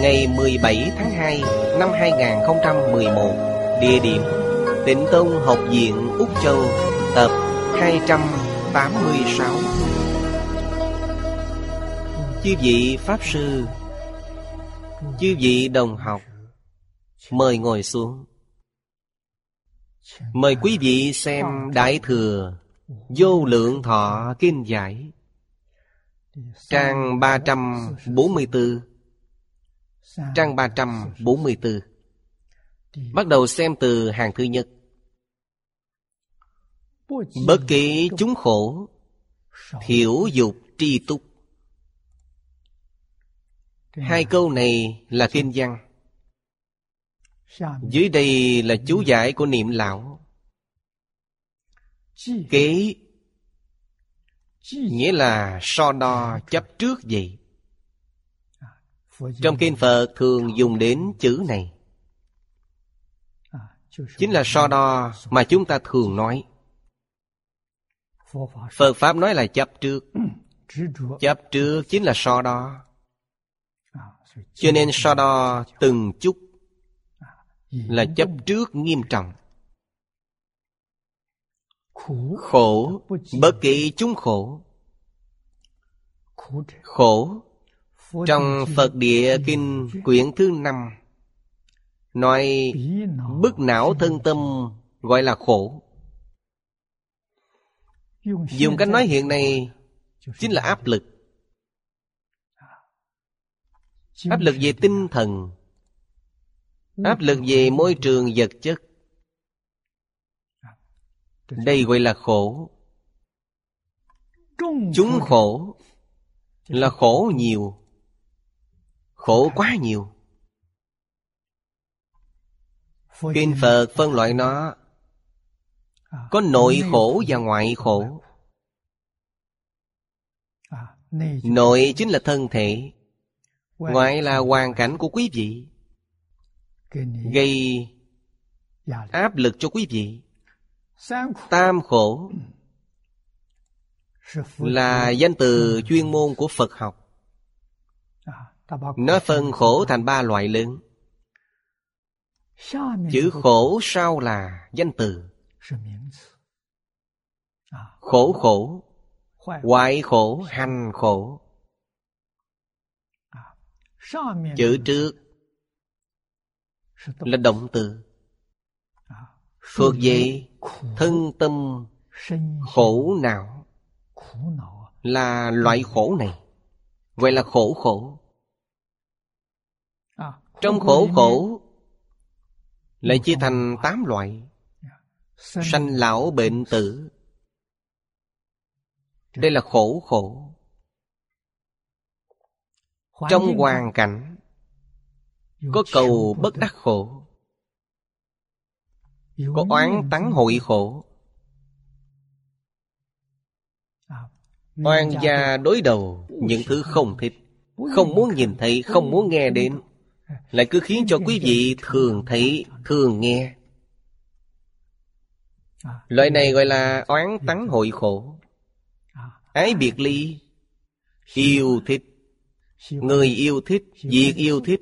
Ngày 17 tháng 2 năm 2011 Địa điểm Tịnh Tông Học viện Úc Châu, Tập 286 Chư vị Pháp Sư, Chư vị đồng học, Mời ngồi xuống. Mời quý vị xem Đại Thừa Vô Lượng Thọ Kinh Giải, Trang 344 Trang 344 Bắt đầu xem từ hàng thứ nhất. Bất kỳ chúng khổ Thiểu dục tri túc. Hai câu này là kinh văn. Dưới đây là chú giải của niệm lão. Kế Nghĩa là so đo chấp trước vậy. Trong kinh Phật thường dùng đến chữ này. Chính là so đo mà chúng ta thường nói. Phật Pháp nói là chấp trước. Chấp trước chính là so đo. Cho nên so đo từng chút Là chấp trước nghiêm trọng. Khổ Bất kỳ chúng khổ. Khổ trong Phật Địa Kinh quyển thứ năm, Nói, bức não thân tâm gọi là khổ. Dùng cách nói hiện nay Chính là áp lực. Áp lực về tinh thần, Áp lực về môi trường vật chất. Đây gọi là khổ. Chúng khổ Là khổ nhiều. Khổ quá nhiều. Kinh Phật phân loại nó, Có nội khổ và ngoại khổ. Nội chính là thân thể, Ngoại là hoàn cảnh của quý vị. Gây áp lực cho quý vị. Tam khổ Là danh từ chuyên môn của Phật học. Nó phân khổ thành ba loại lớn. Chữ khổ sau là danh từ. Khổ khổ. Hoại khổ, hành khổ. Chữ trước Là động từ. Thuộc về thân tâm khổ não Là loại khổ này. Vậy là khổ khổ Trong khổ khổ lại chia thành tám loại. Sanh lão bệnh tử. Đây là khổ khổ. Trong hoàn cảnh Có cầu bất đắc khổ Có oán tắng hội khổ. Oan gia đối đầu Những thứ không thích. Không muốn nhìn thấy Không muốn nghe đến lại cứ khiến cho quý vị thường thấy, thường nghe. Loại này gọi là oán tắng hội khổ. Ái biệt ly, yêu thích. Người yêu thích, việc yêu thích.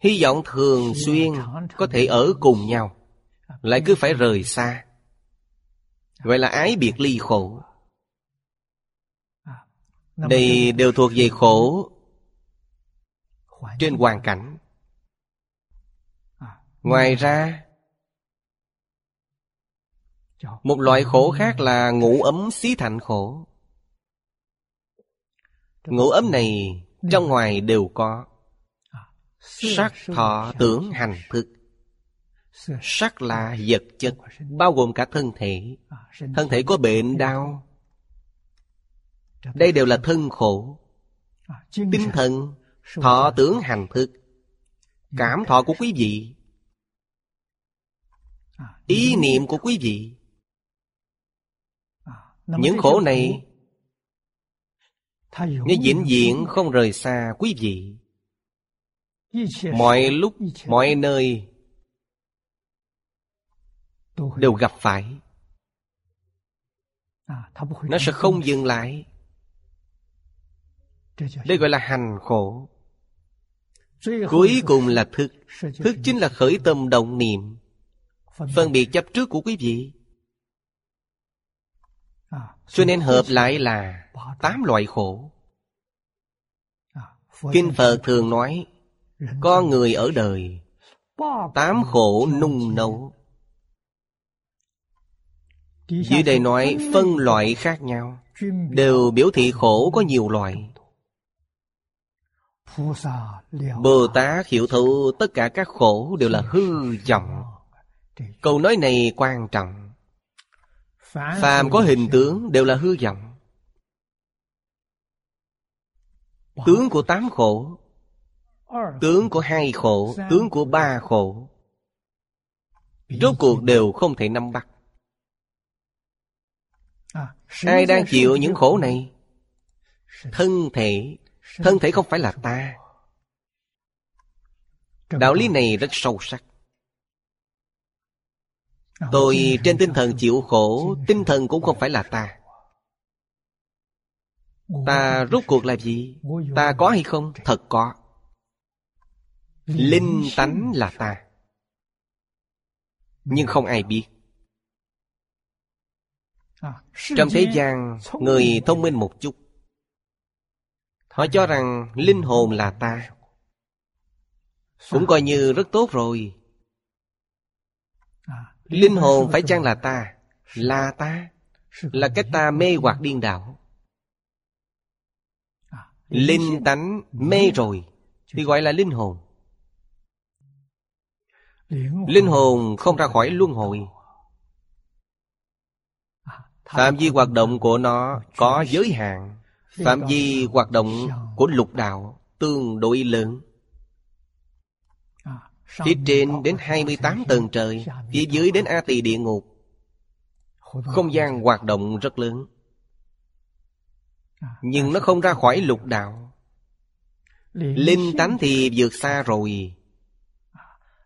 Hy vọng thường xuyên có thể ở cùng nhau. Lại cứ phải rời xa. Vậy là ái biệt ly khổ. Đây đều thuộc về khổ trên hoàn cảnh. Ngoài ra Một loại khổ khác là ngủ ấm xí thành khổ. Ngủ ấm này trong ngoài đều có. Sắc thọ tưởng hành thức. Sắc là vật chất Bao gồm cả thân thể. Thân thể có bệnh đau. Đây đều là thân khổ. Tinh thần Thọ tưởng hành thức. Cảm thọ của quý vị Ý niệm của quý vị. Những khổ này Nó vĩnh viễn không rời xa quý vị. Mọi lúc, mọi nơi Đều gặp phải. Nó sẽ không dừng lại. Đây gọi là hành khổ. Cuối cùng là thức. Thức chính là khởi tâm động niệm Phân biệt chấp trước của quý vị. Cho nên hợp lại là Tám loại khổ. Kinh Phật thường nói Con người ở đời Tám khổ nung nấu. Dưới đây nói phân loại khác nhau. Đều biểu thị khổ có nhiều loại. Bồ Tát hiểu thấu tất cả các khổ đều là hư vọng Câu nói này quan trọng. Phàm có hình tướng đều là hư vọng. Tướng của tám khổ Tướng của hai khổ Tướng của ba khổ. Rốt cuộc đều không thể nắm bắt. Ai đang chịu những khổ này? Thân thể. Thân thể không phải là ta. Đạo lý này rất sâu sắc Tôi trên tinh thần chịu khổ, Tinh thần cũng không phải là ta. Ta rốt cuộc là gì? Ta có hay không? Thật có. Linh tánh là ta. Nhưng không ai biết. Trong thế gian, Người thông minh một chút. Họ cho rằng linh hồn là ta. Cũng coi như rất tốt rồi. Linh hồn phải chăng là ta? Là ta. Là cái ta mê hoặc điên đảo. Linh tánh mê rồi, Thì gọi là linh hồn. Linh hồn không ra khỏi luân hồi. Phạm vi hoạt động của nó có giới hạn. Phạm vi hoạt động của lục đạo tương đối lớn. Phía trên đến 28 tầng trời Phía dưới đến A tỳ địa ngục. Không gian hoạt động rất lớn Nhưng nó không ra khỏi lục đạo. Linh tánh thì vượt xa rồi.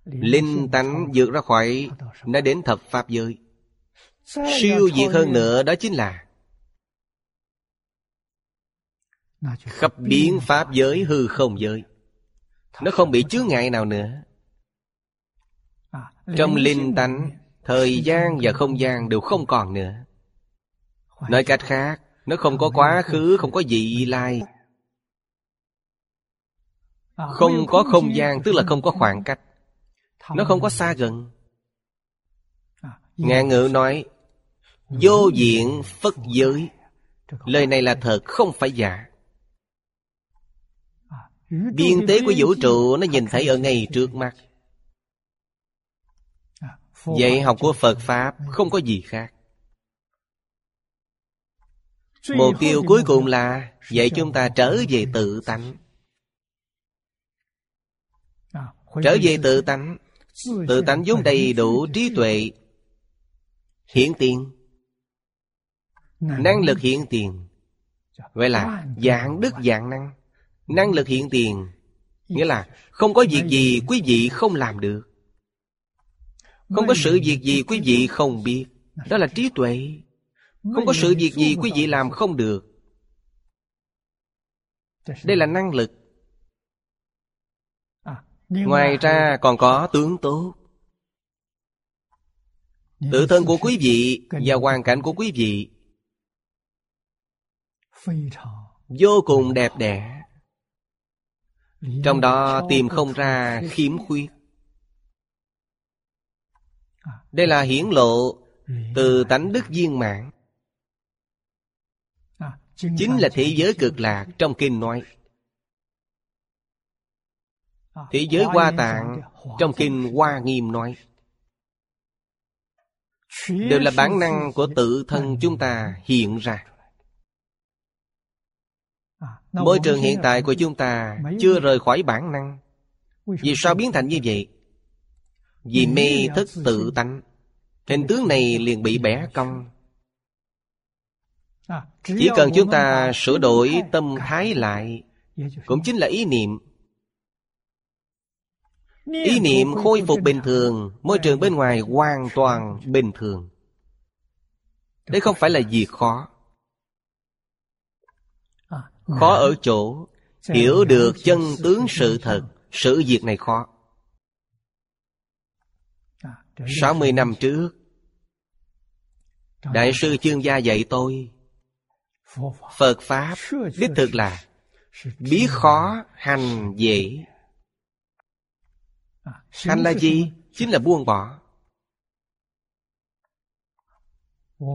Linh tánh vượt ra khỏi Nó đến thập pháp giới. Siêu diệt hơn nữa đó chính là Khắp biến pháp giới hư không giới. Nó không bị chướng ngại nào nữa Trong linh tánh Thời gian và không gian đều không còn nữa. Nói cách khác Nó không có quá khứ Không có vị lai. Không có không gian Tức là không có khoảng cách. Nó không có xa gần. Ngạn ngữ nói Vô diện phất giới. Lời này là thật không phải giả. Biên tế của vũ trụ nó nhìn thấy ở ngay trước mắt Dạy học của Phật Pháp không có gì khác. Mục tiêu cuối cùng là dạy chúng ta trở về tự tánh. Trở về tự tánh. Tự tánh vốn đầy đủ trí tuệ Hiển tiền. Năng lực hiển tiền. Gọi là dạng đức dạng năng. Năng lực hiện tiền Nghĩa là không có việc gì quý vị không làm được không có sự việc gì quý vị không biết. Đó là trí tuệ. Không có sự việc gì quý vị làm không được. Đây là năng lực. Ngoài ra còn có tướng tốt. Tự thân của quý vị Và hoàn cảnh của quý vị Vô cùng đẹp đẽ. Trong đó tìm không ra khiếm khuyết. Đây là hiển lộ từ tánh đức viên mãn. Chính là thế giới cực lạc trong kinh nói. Thế giới hoa tạng trong kinh Hoa Nghiêm nói. Đều là bản năng của tự thân chúng ta hiện ra. Môi trường hiện tại của chúng ta chưa rời khỏi bản năng. Vì sao biến thành như vậy? Vì mê thức tự tánh. Hình tướng này liền bị bẻ cong. Chỉ cần chúng ta sửa đổi tâm thái lại Cũng chính là ý niệm. Ý niệm khôi phục bình thường Môi trường bên ngoài hoàn toàn bình thường. Đây không phải là gì khó. Khó ở chỗ Hiểu được chân tướng sự thật Sự việc này khó 60 năm trước Đại sư chương gia dạy tôi Phật Pháp Đích thực là Biết khó hành dễ. Hành là gì? Chính là buông bỏ.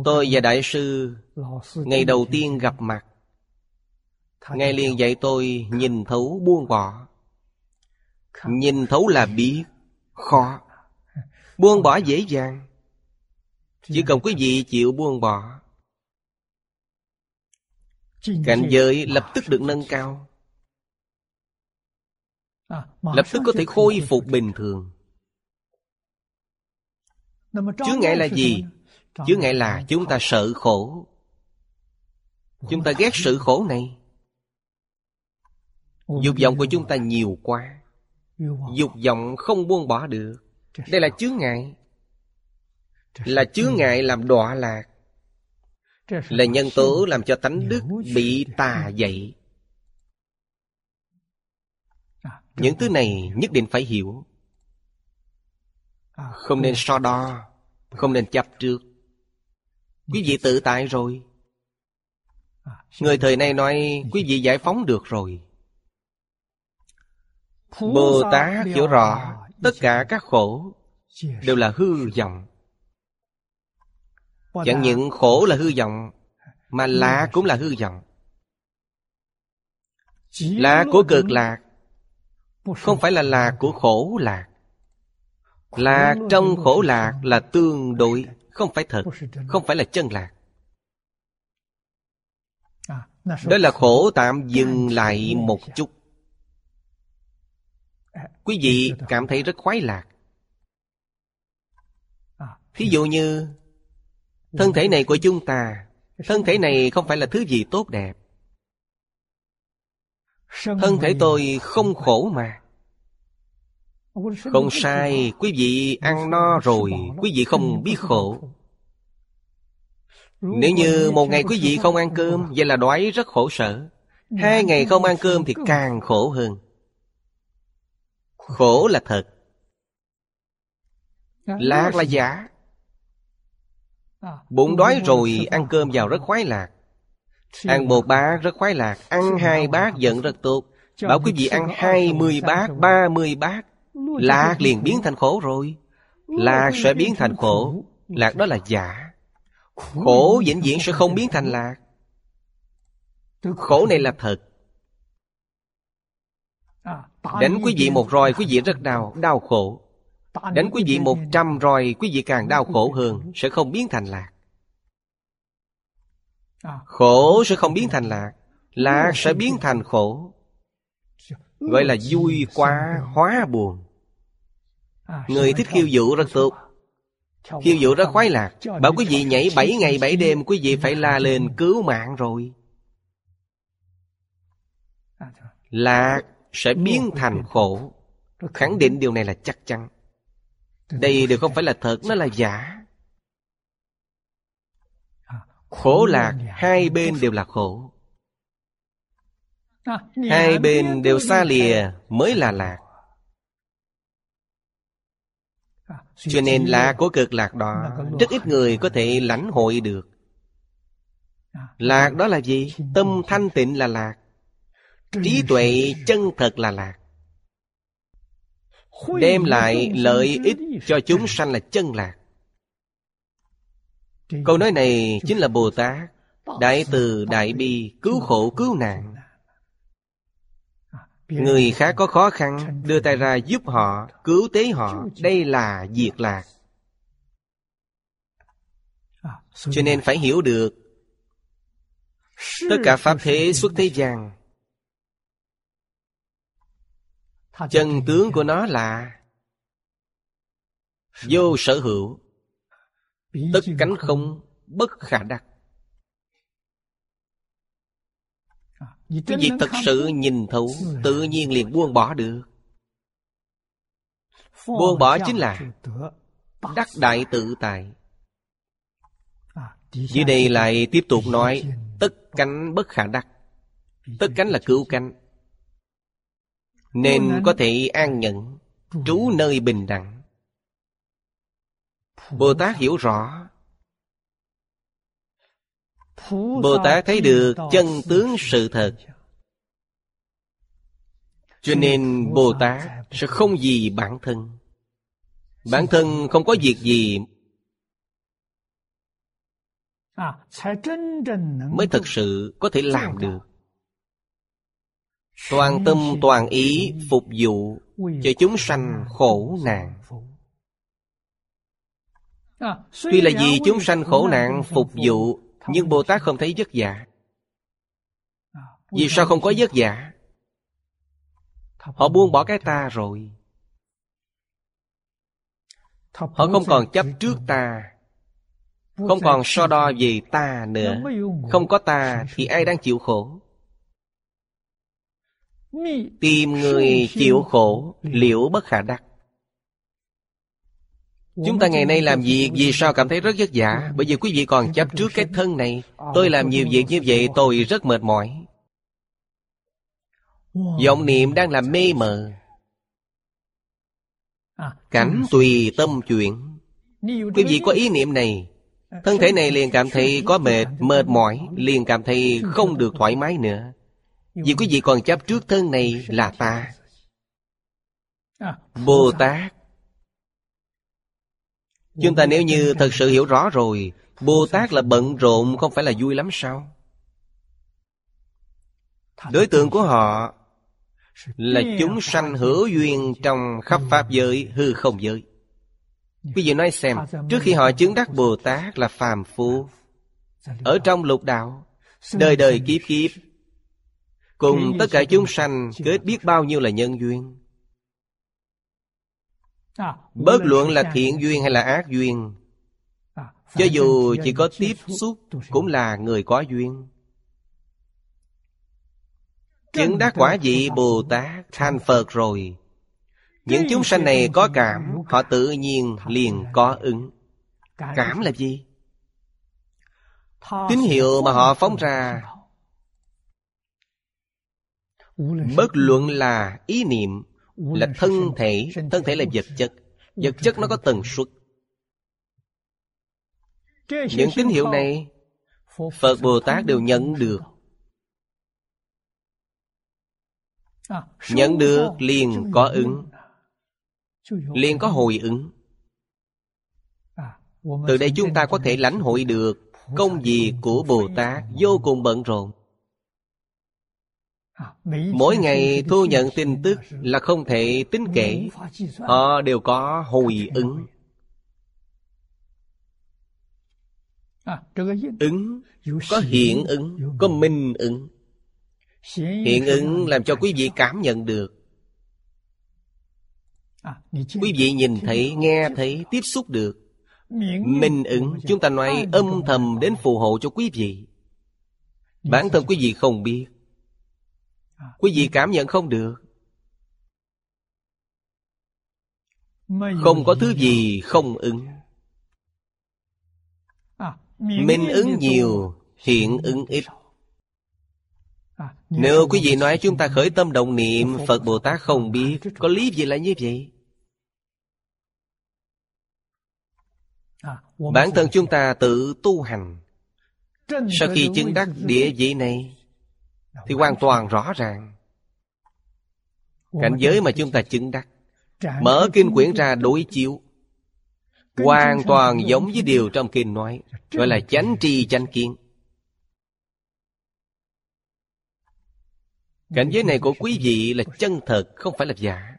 Tôi và Đại sư Ngày đầu tiên gặp mặt. Ngài liền dạy tôi nhìn thấu buông bỏ. Nhìn thấu là biết Khó Buông bỏ dễ dàng. Chỉ cần quý vị chịu buông bỏ. Cảnh giới lập tức được nâng cao. Lập tức có thể khôi phục bình thường. Chướng ngại là gì? Chướng ngại là chúng ta sợ khổ. Chúng ta ghét sự khổ này. Dục vọng của chúng ta nhiều quá. Dục vọng không buông bỏ được đây là chướng ngại. Là chướng ngại làm đọa lạc. Là nhân tố làm cho tánh đức bị tà dậy. Những thứ này nhất định phải hiểu. Không nên so đo, Không nên chấp trước. Quý vị tự tại rồi. Người thời nay nói, Quý vị giải phóng được rồi. Bồ Tát hiểu rõ Tất cả các khổ Đều là hư vọng. Chẳng những khổ là hư vọng, Mà lạc cũng là hư vọng. Lạc của cực lạc, Không phải là lạc của khổ lạc. Lạc trong khổ lạc là tương đối, Không phải thật, Không phải là chân lạc. Đó là khổ tạm dừng lại một chút. Quý vị cảm thấy rất khoái lạc. Thí dụ như, Thân thể này của chúng ta, Thân thể này không phải là thứ gì tốt đẹp. Thân thể tôi không khổ mà. Không sai, Quý vị ăn no rồi, Quý vị không biết khổ. Nếu như một ngày quý vị không ăn cơm, Vậy là đói rất khổ sở. Hai ngày không ăn cơm thì càng khổ hơn. Khổ là thật. Lạc là giả. Bụng đói rồi ăn cơm vào rất khoái lạc. Ăn một bát rất khoái lạc Ăn hai bát giận rất tốt. Bảo quý vị ăn hai mươi bát, ba mươi bát Lạc liền biến thành khổ rồi. Lạc sẽ biến thành khổ. Lạc đó là giả. Khổ vĩnh viễn sẽ không biến thành lạc. Khổ này là thật Đánh quý vị một roi quý vị rất đau, đau khổ. Đánh quý vị một trăm roi quý vị càng đau khổ hơn Sẽ không biến thành lạc. Khổ sẽ không biến thành lạc Lạc sẽ biến thành khổ. Gọi là vui quá hóa buồn. Người thích khiêu dụ rất tốt. Khiêu dụ rất khoái lạc. Bảo quý vị nhảy 7 ngày 7 đêm Quý vị phải la lên cứu mạng rồi. Lạc sẽ biến thành khổ. Khẳng định điều này là chắc chắn. Đây đều không phải là thật, nó là giả. Khổ lạc hai bên đều là khổ. Hai bên đều xa lìa mới là lạc. Cho nên là của cực lạc đó, rất ít người có thể lãnh hội được. Lạc đó là gì? Tâm thanh tịnh là lạc trí tuệ chân thật là lạc. Đem lại lợi ích cho chúng sanh là chân lạc. Câu nói này chính là Bồ Tát Đại từ đại bi cứu khổ, cứu nạn. Người khác có khó khăn Đưa tay ra giúp họ, Cứu tế họ, Đây là diệt lạc. Cho nên phải hiểu được, Tất cả Pháp thế xuất thế gian Chân tướng của nó là Vô sở hữu Tất cánh không? Bất khả đắc. Cái việc thật sự nhìn thấu Tự nhiên liền buông bỏ được. Buông bỏ chính là Đắc đại tự tại. Dưới đây lại tiếp tục nói Tất cánh bất khả đắc. Tất cánh là cứu cánh Nên có thể an nhận Trú nơi bình đẳng. Bồ Tát hiểu rõ. Bồ Tát thấy được chân tướng sự thật. Cho nên Bồ Tát sẽ không gì bản thân. Bản thân không có việc gì Mới thật sự có thể làm được Toàn tâm toàn ý phục vụ Cho chúng sanh khổ nạn. Tuy là vì chúng sanh khổ nạn phục vụ Nhưng Bồ Tát không thấy vất vả. Vì sao không có vất vả? Họ buông bỏ cái ta rồi. Họ không còn chấp trước ta. Không còn so đo về ta nữa. Không có ta thì ai đang chịu khổ Tìm người chịu khổ Liễu bất khả đắc. Chúng ta ngày nay làm việc Vì sao cảm thấy rất vất vả? Bởi vì quý vị còn chấp trước cái thân này. Tôi làm nhiều việc như vậy tôi rất mệt mỏi. Vọng niệm đang làm mê mờ. Cảnh tùy tâm chuyện quý vị có ý niệm này thân thể này liền cảm thấy có mệt mệt mỏi liền cảm thấy không được thoải mái nữa vì quý vị còn chấp trước thân này là ta. bồ tát. Chúng ta nếu như thật sự hiểu rõ rồi bồ tát là bận rộn không phải là vui lắm sao? Đối tượng của họ là chúng sanh hữu duyên trong khắp pháp giới hư không giới. Quý vị nói xem trước khi họ chứng đắc bồ tát là phàm phu ở trong lục đạo đời đời kiếp kiếp cùng tất cả chúng sanh kết biết bao nhiêu là nhân duyên? Bất luận là thiện duyên hay là ác duyên cho dù chỉ có tiếp xúc cũng là người có duyên. Chứng đắc quả vị Bồ Tát thành Phật rồi. Những chúng sanh này có cảm Họ tự nhiên liền có ứng. Cảm là gì? Tín hiệu mà họ phóng ra Bất luận là ý niệm, Là thân thể Thân thể là vật chất. Vật chất nó có tần suất. Những tín hiệu này Phật Bồ Tát đều nhận được. Nhận được liền có ứng. Liền có hồi ứng. Từ đây chúng ta có thể lãnh hội được Công việc của Bồ Tát vô cùng bận rộn. Mỗi ngày thu nhận tin tức là không thể tính kể. Họ đều có hồi ứng. Ứng Có hiện ứng Có minh ứng. Hiện ứng làm cho quý vị cảm nhận được. Quý vị nhìn thấy, nghe thấy, tiếp xúc được. Minh ứng Chúng ta nói âm thầm đến phù hộ cho quý vị. Bản thân quý vị không biết Quý vị cảm nhận không được. Không có thứ gì không ứng. Minh ứng nhiều Hiện ứng ít. nếu quý vị nói chúng ta khởi tâm động niệm Phật Bồ Tát không biết Có lý gì là như vậy. Bản thân chúng ta tự tu hành. Sau khi chứng đắc địa vị này thì hoàn toàn rõ ràng. Cảnh giới mà chúng ta chứng đắc, Mở kinh quyển ra đối chiếu, Hoàn toàn giống với điều trong kinh nói, Gọi là chánh tri chánh kiến. Cảnh giới này của quý vị là chân thật, Không phải là giả.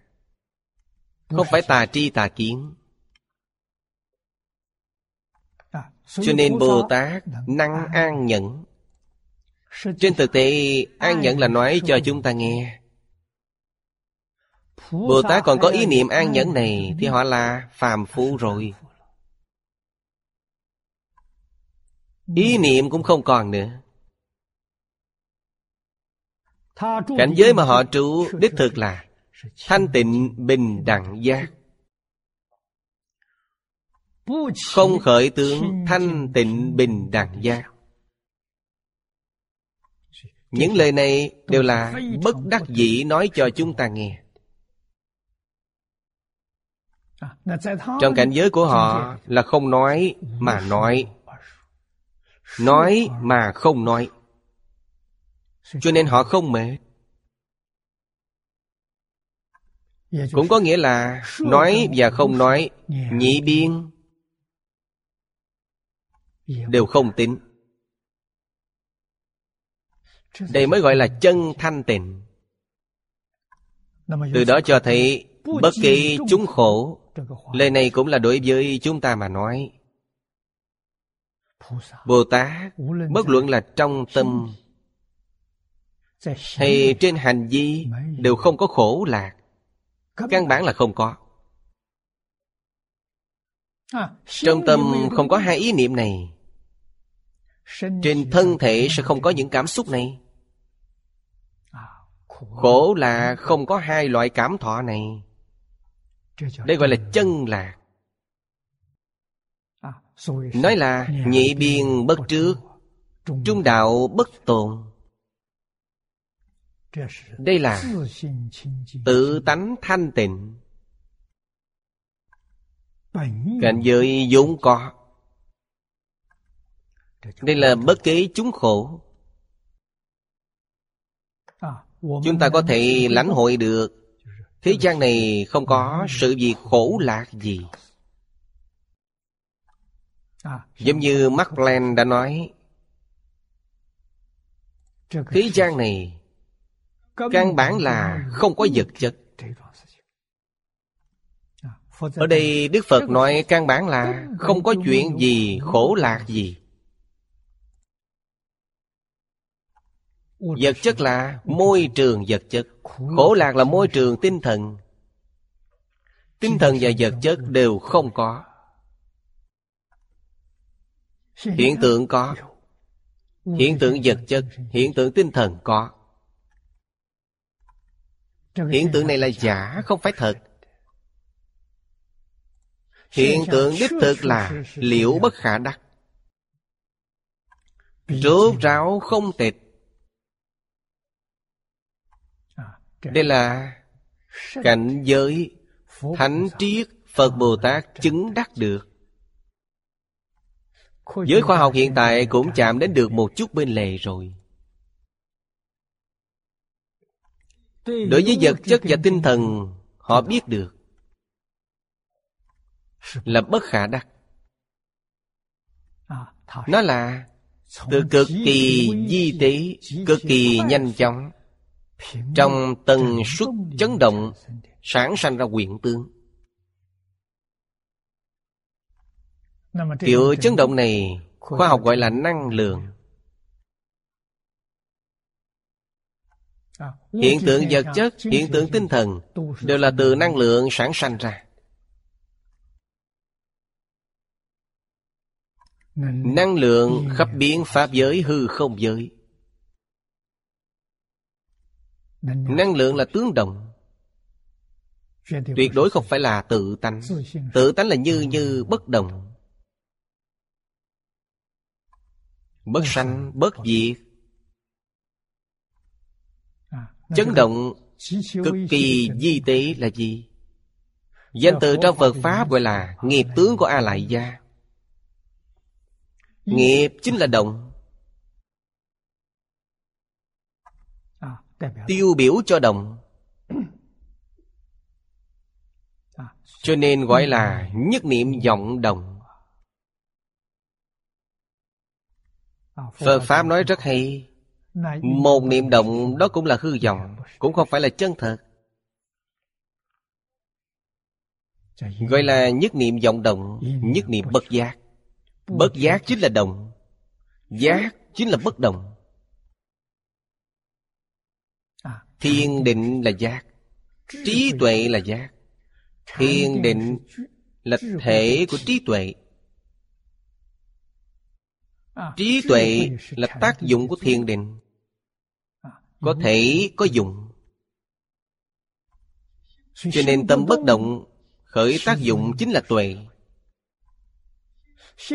Không phải tà tri tà kiến. Cho nên Bồ Tát năng an nhẫn trên thực tế an nhẫn là nói cho chúng ta nghe. Bồ Tát còn có ý niệm an nhẫn này Thì họ là phàm phu rồi. Ý niệm cũng không còn nữa. Cảnh giới mà họ trụ đích thực là Thanh tịnh bình đẳng giác. Không khởi tướng thanh tịnh bình đẳng giác những lời này đều là bất đắc dĩ nói cho chúng ta nghe. Trong cảnh giới của họ là không nói mà nói. Nói mà không nói. Cho nên họ không mệt. Cũng có nghĩa là Nói và không nói, Nhị biên, Đều không tính. Đây mới gọi là chân thanh tịnh. Từ đó cho thấy Bất kỳ chúng khổ Lời này cũng là đối với chúng ta mà nói. Bồ Tát Bất luận là trong tâm Hay trên hành vi Đều không có khổ lạc. Căn bản là không có. Trong tâm không có hai ý niệm này Trên thân thể sẽ không có những cảm xúc này. Khổ là không có hai loại cảm thọ này. Đây gọi là chân lạc. Nói là nhị biên bất trước Trung đạo bất tồn. Đây là tự tánh thanh tịnh. Cảnh giới vốn có Đây là bất kế chúng khổ. Chúng ta có thể lãnh hội được. Thế gian này không có sự việc khổ lạc gì. Giống như Mark Twain đã nói Thế gian này Căn bản là không có vật chất. Ở đây Đức Phật nói căn bản là Không có chuyện gì khổ lạc gì Vật chất là môi trường vật chất. Khổ lạc là môi trường tinh thần. Tinh thần và vật chất đều không có. Hiện tượng có. Hiện tượng vật chất Hiện tượng tinh thần có. Hiện tượng này là giả Không phải thật. Hiện tượng đích thực là Liễu bất khả đắc. Rốt ráo không tịch Đây là cảnh giới Thánh triết Phật Bồ Tát chứng đắc được. Giới khoa học hiện tại cũng chạm đến được một chút bên lề rồi. Đối với vật chất và tinh thần Họ biết được Là bất khả đắc. Nó là Từ cực kỳ di tế Cực kỳ nhanh chóng Trong tần suất chấn động Sản sanh ra quyện tương Kiểu chấn động này Khoa học gọi là năng lượng. Hiện tượng vật chất, hiện tượng tinh thần Đều là từ năng lượng sản sanh ra. Năng lượng khắp biến pháp giới hư không giới Năng lượng là tướng động Tuyệt đối không phải là tự tánh. Tự tánh là như như bất đồng. Bất sanh, bất diệt. Chấn động cực kỳ di tế là gì? Danh từ trong Phật Pháp gọi là nghiệp tướng của A Lại Gia. Nghiệp chính là động Tiêu biểu cho động Cho nên gọi là nhất niệm vọng động Phật Pháp nói rất hay. Một niệm động đó cũng là hư vọng Cũng không phải là chân thật. Gọi là nhất niệm vọng động Nhất niệm bất giác. Bất giác chính là động Giác chính là bất động Thiên định là giác, Trí tuệ là giác. Thiên định là thể của trí tuệ. Trí tuệ là tác dụng của thiền định. Có thể, có dụng. Cho nên tâm bất động, Khởi tác dụng chính là tuệ.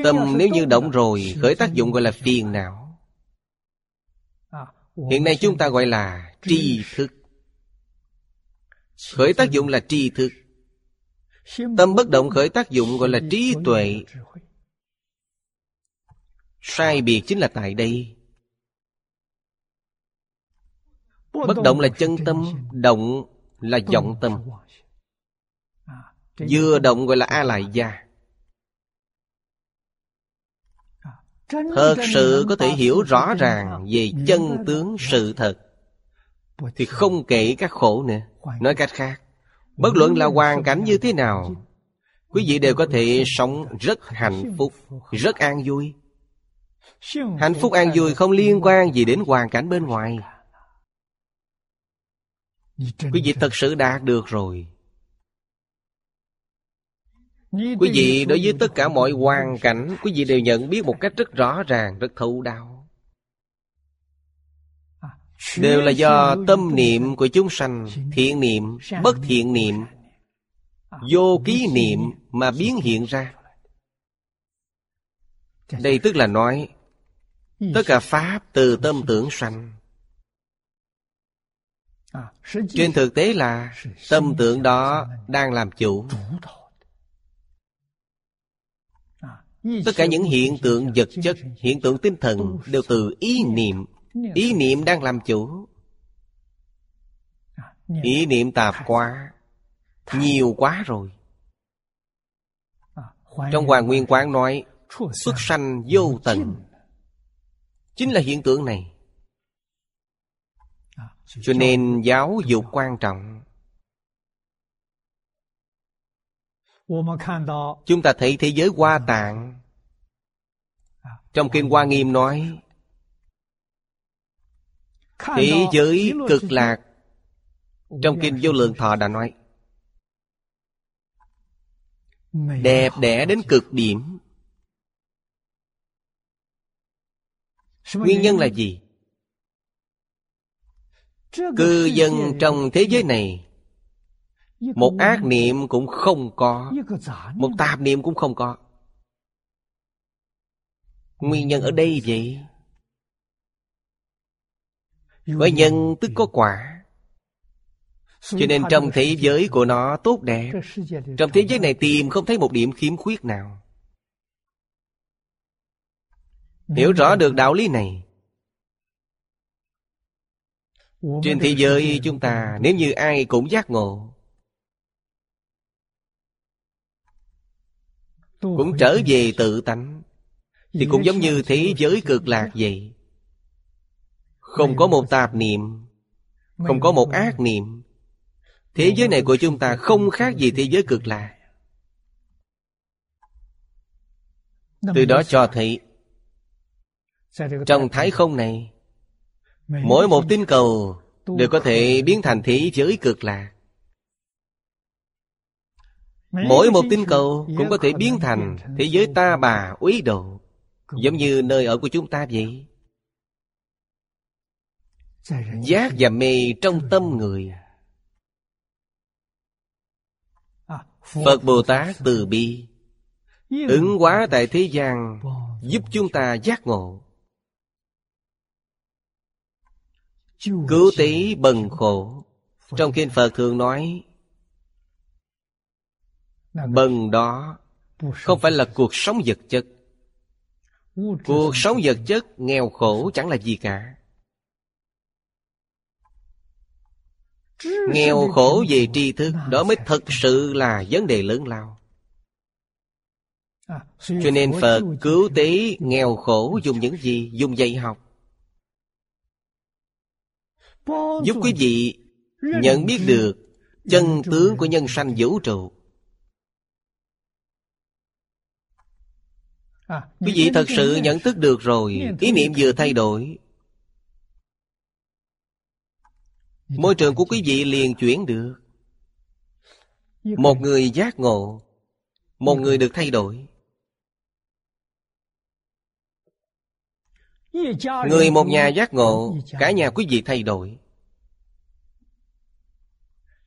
Tâm nếu như động rồi, Khởi tác dụng gọi là phiền não. Hiện nay chúng ta gọi là tri thức. Khởi tác dụng là tri thức. Tâm bất động khởi tác dụng gọi là trí tuệ. Sai biệt chính là tại đây. Bất động là chân tâm Động là vọng tâm. Vừa động gọi là A Lại Gia Thật sự có thể hiểu rõ ràng Về chân tướng sự thật. Thì không kể các khổ nữa. Nói cách khác Bất luận là hoàn cảnh như thế nào Quý vị đều có thể sống rất hạnh phúc Rất an vui. Hạnh phúc an vui không liên quan gì đến hoàn cảnh bên ngoài. Quý vị thật sự đạt được rồi Quý vị đối với tất cả mọi hoàn cảnh Quý vị đều nhận biết một cách rất rõ ràng Rất thấu đáo. Đều là do tâm niệm của chúng sanh Thiện niệm, bất thiện niệm Vô ký niệm mà biến hiện ra. Đây tức là nói Tất cả Pháp từ tâm tưởng sanh. Trên thực tế là Tâm tưởng đó đang làm chủ Tất cả những hiện tượng vật chất, Hiện tượng tinh thần Đều từ ý niệm. Ý niệm đang làm chủ. Ý niệm tạp quá. Nhiều quá rồi. Trong Hoàng Nguyên Quán nói, Xuất sanh vô tận. Chính là hiện tượng này. Cho nên giáo dục quan trọng. Chúng ta thấy thế giới hoa tạng. Trong Kinh Hoa Nghiêm nói Thế giới cực lạc. Trong Kinh Vô Lượng Thọ đã nói Đẹp đẽ đến cực điểm. Nguyên nhân là gì? Cư dân trong thế giới này Một ác niệm cũng không có. Một tạp niệm cũng không có. Nguyên nhân ở đây vậy? Có nhân tức có quả. Cho nên trong thế giới của nó tốt đẹp. Trong thế giới này tìm không thấy một điểm khiếm khuyết nào. Hiểu rõ được đạo lý này Trên thế giới chúng ta Nếu như ai cũng giác ngộ Cũng trở về tự tánh. Thì cũng giống như thế giới cực lạc vậy. Không có một tạp niệm Không có một ác niệm. Thế giới này của chúng ta không khác gì thế giới cực lạc. Từ đó cho thấy trong thái không này Mỗi một tinh cầu Đều có thể biến thành thế giới cực lạc Mỗi một tinh cầu Cũng có thể biến thành Thế giới ta bà úy độ Giống như nơi ở của chúng ta vậy. Giác và mê trong tâm người. Phật Bồ Tát từ bi Ứng hóa tại thế gian Giúp chúng ta giác ngộ. Cứu tí bần khổ. Trong kinh Phật thường nói Bần đó Không phải là cuộc sống vật chất. Cuộc sống vật chất nghèo khổ chẳng là gì cả. Nghèo khổ về tri thức, Đó mới thật sự là vấn đề lớn lao. Cho nên Phật cứu tế nghèo khổ dùng những gì? Dùng dạy học. Giúp quý vị nhận biết được chân tướng của nhân sanh vũ trụ. Quý vị thật sự nhận thức được rồi. Ý niệm vừa thay đổi. Môi trường của quý vị liền chuyển được. Một người giác ngộ. Một người được thay đổi. Người một nhà giác ngộ cả nhà quý vị thay đổi.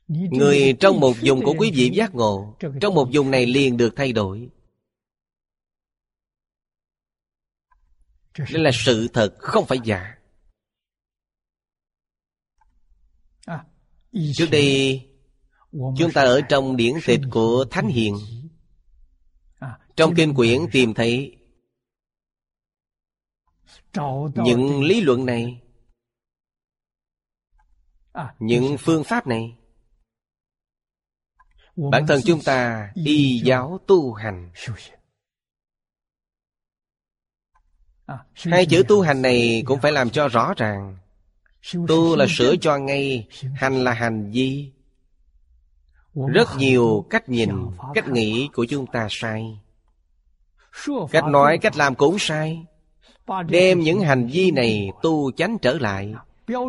Người trong một vùng của quý vị giác ngộ Trong một vùng này liền được thay đổi Đây là sự thật không phải giả. Trước đây Chúng ta ở trong điển tịch của Thánh Hiền. Trong kinh quyển tìm thấy Những lý luận này Những phương pháp này. Bản thân chúng ta y giáo tu hành Hai chữ tu hành này cũng phải làm cho rõ ràng. Tu là sửa cho ngay Hành là hành vi. Rất nhiều cách nhìn Cách nghĩ của chúng ta sai. Cách nói, cách làm cũng sai. Đem những hành vi này tu chánh trở lại.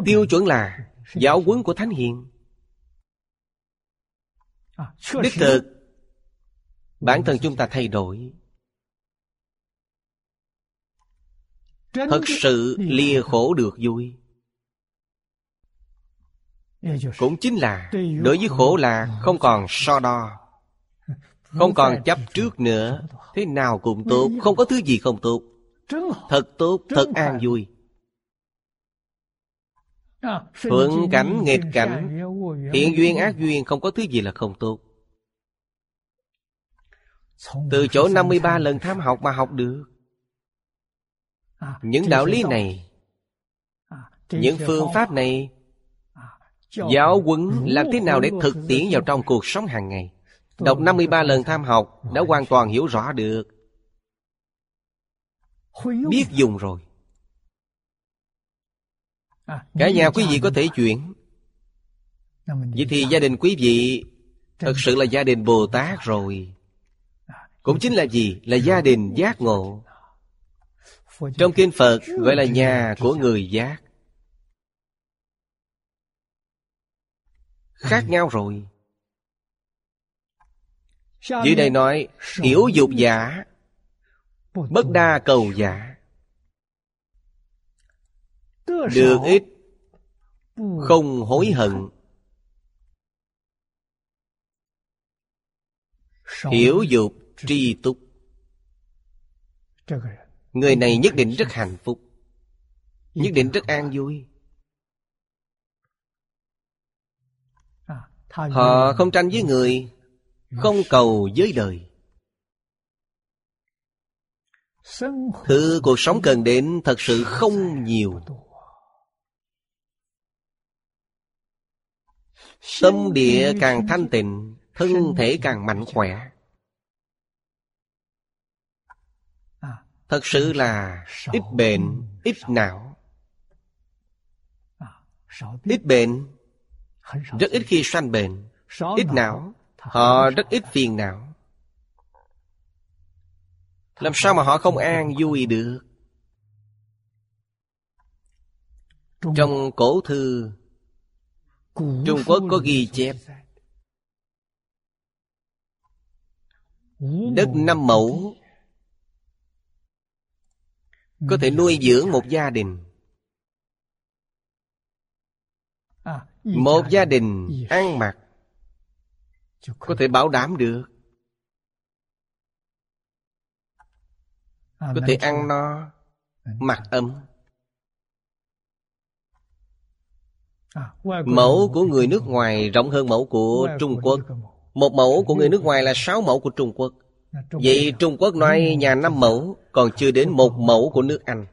Tiêu chuẩn là Giáo huấn của Thánh Hiền. Đích thực Bản thân chúng ta thay đổi Thật sự lìa khổ được vui Cũng chính là Đối với khổ là không còn so đo Không còn chấp trước nữa Thế nào cũng tốt Không có thứ gì không tốt Thật tốt, thật an vui Thuận cảnh, nghịch cảnh Thiện duyên, ác duyên Không có thứ gì là không tốt Từ chỗ 53 lần tham học mà học được Những đạo lý này Những phương pháp này Giáo huấn làm thế nào để thực tiễn vào trong cuộc sống hàng ngày? Đọc 53 lần tham học Đã hoàn toàn hiểu rõ được. Biết dùng rồi. Cả nhà quý vị có thể chuyển. Vậy thì gia đình quý vị Thật sự là gia đình Bồ Tát rồi. Cũng chính là gì? Là gia đình giác ngộ Trong kinh Phật gọi là nhà của người giác. Khác nhau rồi. Dưới đây nói Hiểu dục giả Bất đa cầu giả. Được ít không hối hận. Hiểu dục tri túc người này nhất định rất hạnh phúc. Nhất định rất an vui. Họ không tranh với người, không cầu với đời. Thứ cuộc sống cần đến thật sự không nhiều. Tâm địa càng thanh tịnh, Thân thể càng mạnh khỏe. Thật sự là ít bệnh, ít não. Ít bệnh Rất ít khi sanh bệnh Ít não Họ rất ít phiền não. Làm sao mà họ không an vui được? Trong cổ thư Trung Quốc có ghi chép Đất năm mẫu có thể nuôi dưỡng một gia đình. Một gia đình ăn mặc Có thể bảo đảm được. Có thể ăn no, Mặc ấm. Mẫu của người nước ngoài rộng hơn mẫu của Trung Quốc. Một mẫu của người nước ngoài là sáu mẫu của Trung Quốc. Vậy Trung Quốc nói nhà năm mẫu Còn chưa đến một mẫu của nước Anh.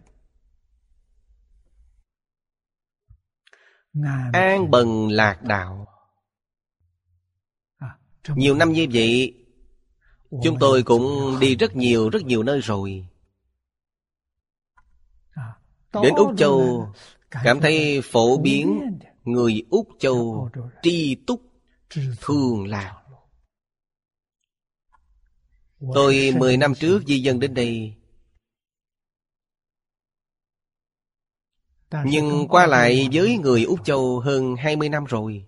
An bần lạc đạo. Nhiều năm như vậy Chúng tôi cũng đi rất nhiều rất nhiều nơi rồi. Đến Úc Châu Cảm thấy phổ biến Người Úc Châu tri túc thường lạc Tôi 10 năm trước di dân đến đây. Nhưng qua lại với người Úc Châu hơn 20 năm rồi.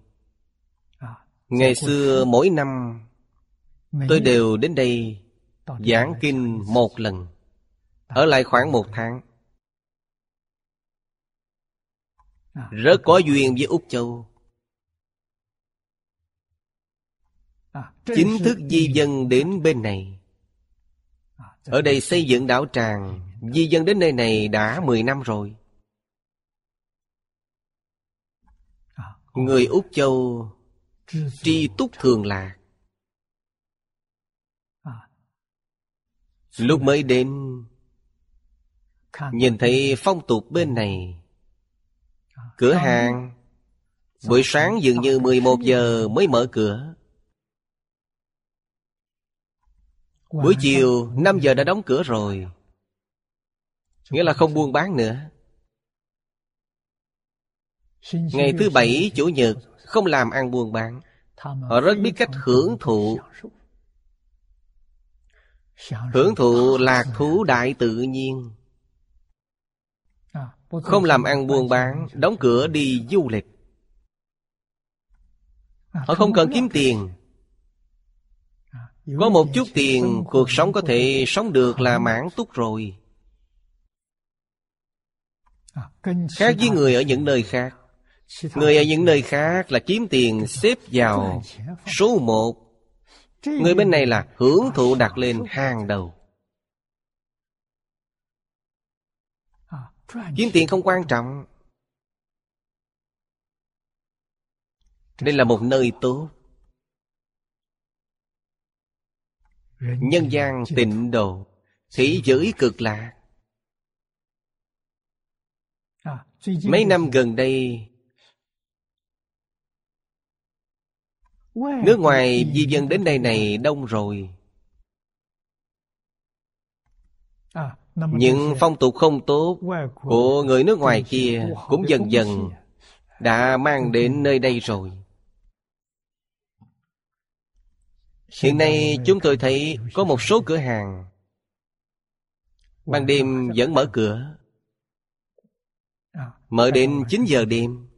Ngày xưa mỗi năm Tôi đều đến đây giảng kinh một lần. Ở lại khoảng một tháng. Rất có duyên với Úc Châu. Chính thức di dân đến bên này ở đây xây dựng đảo tràng, Di dân đến nơi này đã 10 năm rồi. Người Úc Châu Tri túc thường lạc. Lúc mới đến, Nhìn thấy phong tục bên này. Cửa hàng, Buổi sáng dường như 11 giờ mới mở cửa. Buổi chiều 5 giờ đã đóng cửa rồi. Nghĩa là không buôn bán nữa. Ngày thứ bảy, chủ nhật Không làm ăn buôn bán. Họ rất biết cách hưởng thụ. Hưởng thụ lạc thú đại tự nhiên. Không làm ăn buôn bán Đóng cửa đi du lịch. Họ không cần kiếm tiền có một chút tiền, Cuộc sống có thể sống được là mãn túc rồi. Khác với người ở những nơi khác. Người ở những nơi khác là kiếm tiền xếp vào số một. Người bên này là hưởng thụ đặt lên hàng đầu. Kiếm tiền không quan trọng. Đây là một nơi tốt. Nhân gian tịnh độ Thế giới cực lạc. Mấy năm gần đây Nước ngoài di dân đến đây này đông rồi. Những phong tục không tốt Của người nước ngoài kia Cũng dần dần Đã mang đến nơi đây rồi Hiện nay chúng tôi thấy Có một số cửa hàng. Ban đêm vẫn mở cửa. Mở đến 9 giờ đêm.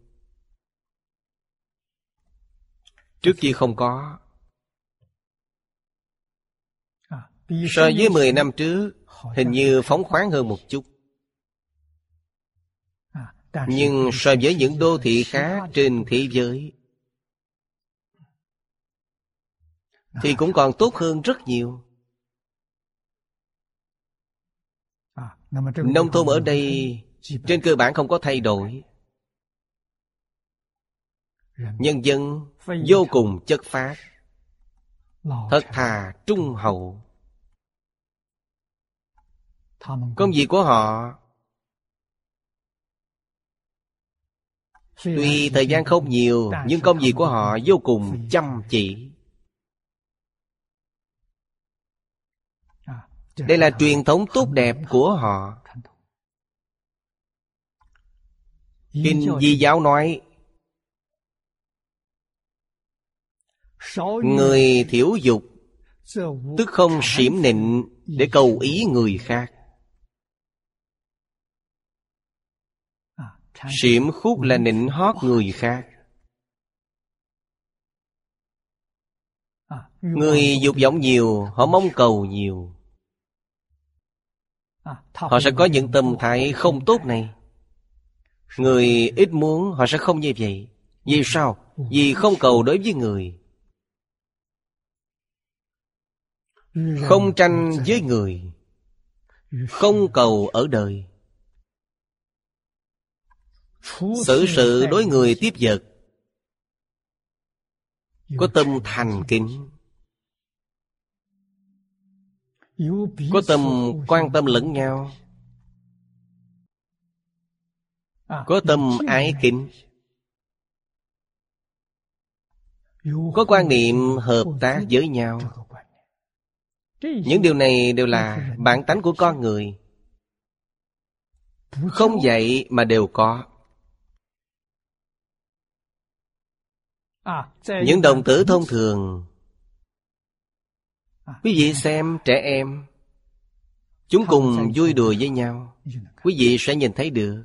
Trước kia không có. So với 10 năm trước Hình như phóng khoáng hơn một chút. Nhưng so với những đô thị khác trên thế giới Thì cũng còn tốt hơn rất nhiều. Nông thôn ở đây Trên cơ bản không có thay đổi. Nhân dân vô cùng chất phát Thật thà trung hậu. Công việc của họ Tuy thời gian không nhiều Nhưng công việc của họ vô cùng chăm chỉ Đây là truyền thống tốt đẹp của họ. Kinh Di Giáo nói, Người thiểu dục, Tức không xỉm nịnh Để cầu ý người khác. Xỉm khúc là nịnh hót người khác. Người dục vọng nhiều, Họ mong cầu nhiều. Họ sẽ có những tâm thái không tốt này. Người ít muốn họ sẽ không như vậy. Vì sao? Vì không cầu đối với người. Không tranh với người. Không cầu ở đời. Xử sự đối người tiếp vật. Có tâm thành kính Có tâm quan tâm lẫn nhau. Có tâm ái kính. Có quan niệm hợp tác với nhau. Những điều này đều là bản tánh của con người. Không dạy mà đều có. Những đồng tử thông thường Quý vị xem trẻ em, Chúng cùng vui đùa với nhau. Quý vị sẽ nhìn thấy được.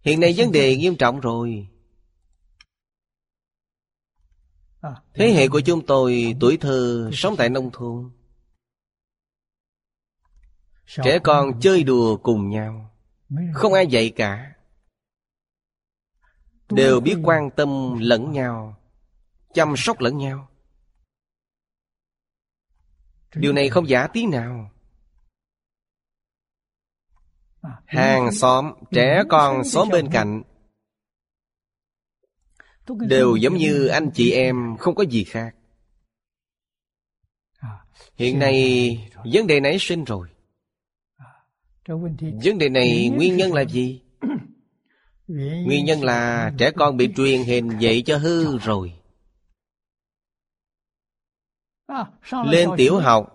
Hiện nay vấn đề nghiêm trọng rồi. Thế hệ của chúng tôi tuổi thơ sống tại nông thôn. Trẻ con chơi đùa cùng nhau. Không ai dạy cả. Đều biết quan tâm lẫn nhau, Chăm sóc lẫn nhau. Điều này không giả tí nào. Hàng xóm, trẻ con xóm bên cạnh Đều giống như anh chị em không có gì khác. Hiện nay vấn đề nảy sinh rồi. Vấn đề này nguyên nhân là gì? Nguyên nhân là trẻ con bị truyền hình dạy cho hư rồi. Lên tiểu học.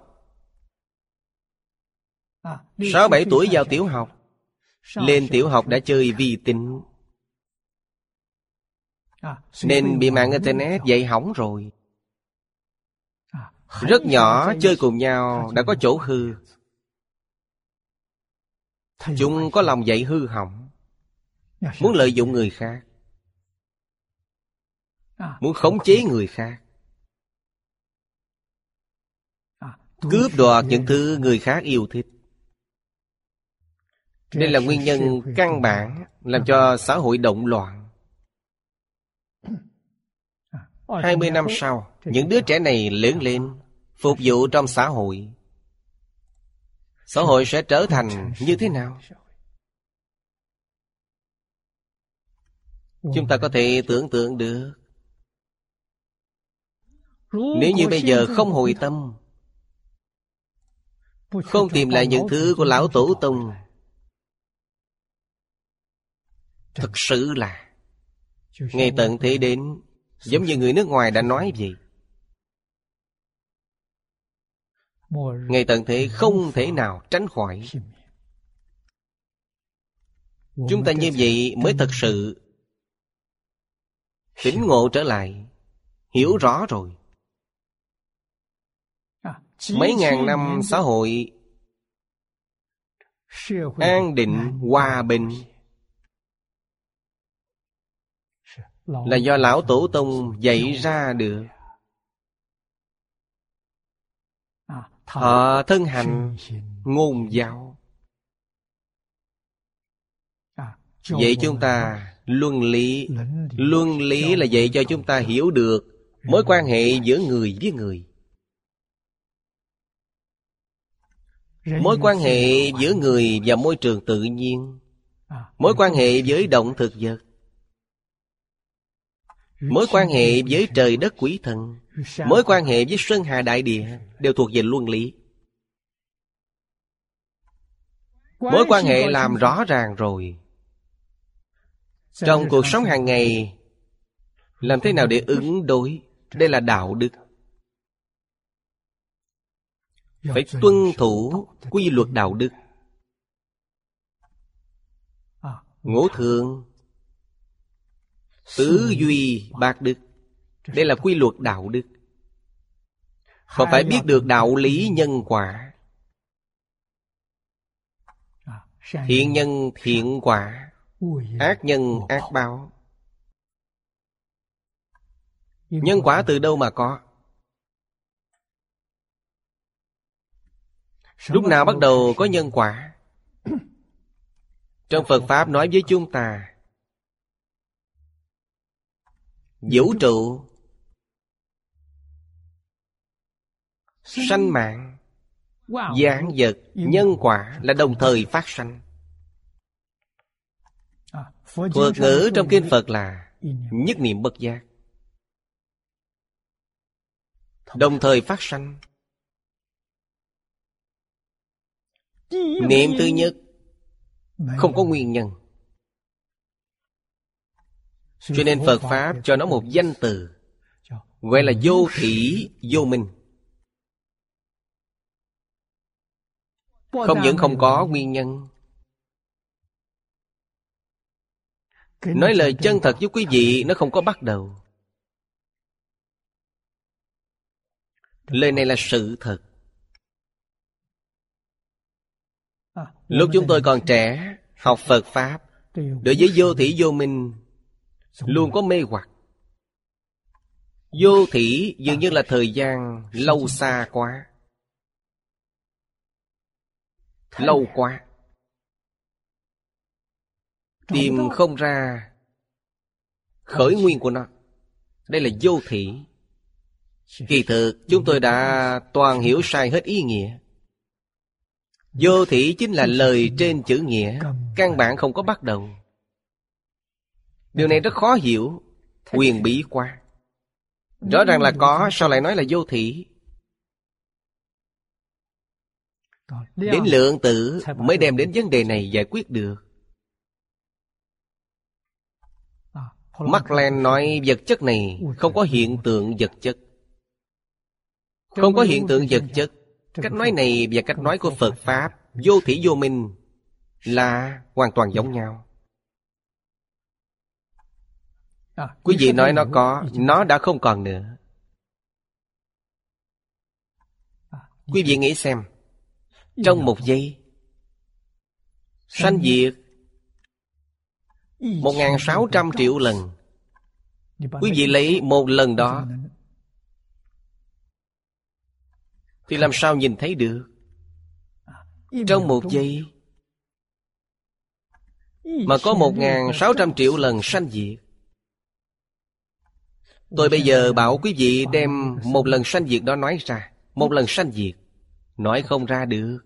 Sáu bảy tuổi vào tiểu học. Lên tiểu học đã chơi vi tính. Nên bị mạng Internet dạy hỏng rồi. Rất nhỏ chơi cùng nhau đã có chỗ hư. Chúng có lòng dạy hư hỏng. Muốn lợi dụng người khác. Muốn khống chế người khác Cướp đoạt những thứ người khác yêu thích đây là nguyên nhân căn bản làm cho xã hội động loạn. 20 năm sau, những đứa trẻ này lớn lên, phục vụ trong xã hội. Xã hội sẽ trở thành như thế nào? Chúng ta có thể tưởng tượng được. Nếu như bây giờ không hồi tâm, không tìm lại những thứ của lão tổ tông. Thực sự là, Ngày tận thế đến, Giống như người nước ngoài đã nói vậy. Ngày tận thế không thể nào tránh khỏi. Chúng ta như vậy mới thật sự. Tỉnh ngộ trở lại, Hiểu rõ rồi. Mấy ngàn năm xã hội. An định, hòa bình. Là do lão tổ tông dạy ra được. Họ thân hành ngôn giáo. Dạy chúng ta luân lý. Luân lý là dạy cho chúng ta hiểu được mối quan hệ giữa người với người mối quan hệ giữa người và môi trường tự nhiên. Mối quan hệ với động thực vật. Mối quan hệ với trời đất quỷ thần. Mối quan hệ với Sơn Hà Đại Địa. Đều thuộc về luân lý. Mối quan hệ làm rõ ràng rồi. Trong cuộc sống hàng ngày Làm thế nào để ứng đối? Đây là đạo đức Phải tuân thủ quy luật đạo đức. Ngũ thường Tứ duy bác đức. Đây là quy luật đạo đức. Còn phải biết được đạo lý nhân quả. Thiện nhân thiện quả Ác nhân ác báo. Nhân quả từ đâu mà có Lúc nào bắt đầu có nhân quả. Trong Phật Pháp nói với chúng ta vũ trụ sanh mạng dạng vật nhân quả là đồng thời phát sanh. Thuật ngữ trong kinh phật là nhất niệm bất giác. Đồng thời phát sanh niệm thứ nhất. Không có nguyên nhân. Cho nên Phật Pháp cho nó một danh từ. Gọi là vô thủy vô minh. Không những không có nguyên nhân. Nói lời chân thật với quý vị Nó không có bắt đầu. Lời này là sự thật Lúc chúng tôi còn trẻ Học Phật Pháp Đối với vô thủy vô minh Luôn có mê hoặc. Vô thủy dường như là thời gian lâu xa quá. Lâu quá. Tìm không ra Khởi nguyên của nó. Đây là vô thị Kỳ thực chúng tôi đã toàn hiểu sai hết ý nghĩa Vô thị chính là lời trên chữ nghĩa. Căn bản không có bắt đầu Điều này rất khó hiểu. Quyền bí quá. Rõ ràng là có, Sao lại nói là vô thị Đến lượng tử Mới đem đến vấn đề này giải quyết được. Mark Len nói vật chất này Không có hiện tượng vật chất. Không có hiện tượng vật chất. Cách nói này và cách nói của Phật Pháp Vô thủy vô minh Là hoàn toàn giống nhau. Quý vị nói nó có Nó đã không còn nữa. Quý vị nghĩ xem Trong một giây Sanh diệt. một ngàn sáu trăm triệu lần. Quý vị lấy một lần đó Thì làm sao nhìn thấy được? Trong một giây Mà có một ngàn sáu trăm triệu lần sanh diệt. Tôi bây giờ bảo quý vị đem một lần sanh diệt đó nói ra. Một lần sanh diệt Nói không ra được.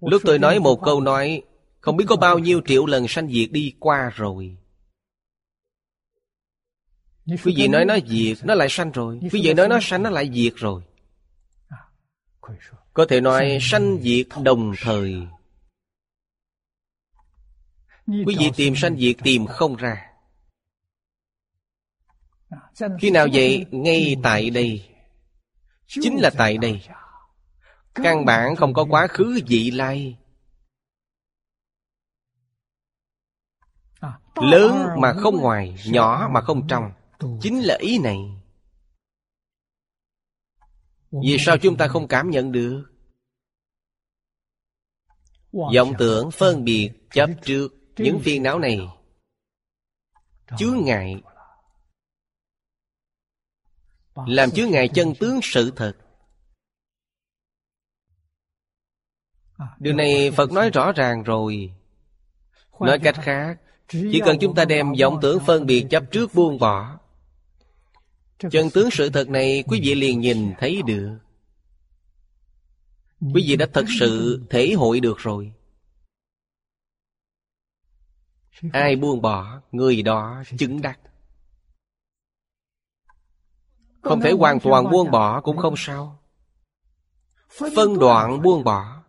Lúc tôi nói một câu nói Không biết có bao nhiêu triệu lần sanh diệt đi qua rồi. Quý vị nói nó diệt Nó lại sanh rồi. Quý vị nói nó sanh Nó lại diệt rồi có thể nói sanh diệt đồng thời. Quý vị tìm sanh diệt tìm không ra. Khi nào vậy? Ngay tại đây. Chính là tại đây. Căn bản không có quá khứ vị lai. Lớn mà không ngoài, nhỏ mà không trong. Chính là ý này vì sao chúng ta không cảm nhận được? Vọng tưởng phân biệt chấp trước những phiền não này. chướng ngại làm chứa ngài chân tướng sự thật. Điều này phật nói rõ ràng rồi. Nói cách khác chỉ cần chúng ta đem vọng tưởng phân biệt chấp trước buông bỏ chân tướng sự thật này quý vị liền nhìn thấy được. Quý vị đã thật sự thể hội được rồi. Ai buông bỏ người đó chứng đắc. Không thể hoàn toàn buông bỏ cũng không sao. Phân đoạn buông bỏ.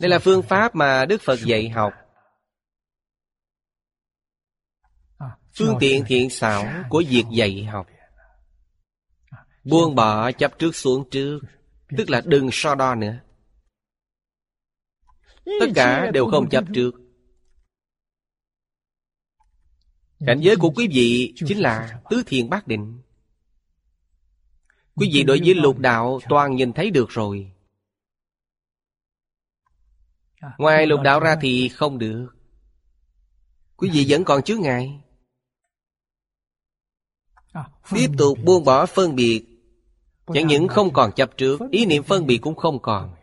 Đây là phương pháp mà Đức Phật dạy học Phương tiện thiện xảo của việc dạy học Buông bỏ chấp trước xuống trước Tức là đừng so đo nữa Tất cả đều không chấp trước Cảnh giới của quý vị chính là tứ thiền bát định. Quý vị đối với lục đạo toàn nhìn thấy được rồi. Ngoài lục đạo ra thì không được. Quý vị vẫn còn chướng ngại. Tiếp tục buông bỏ phân biệt. Chẳng những không còn chấp trước, ý niệm phân biệt cũng không còn.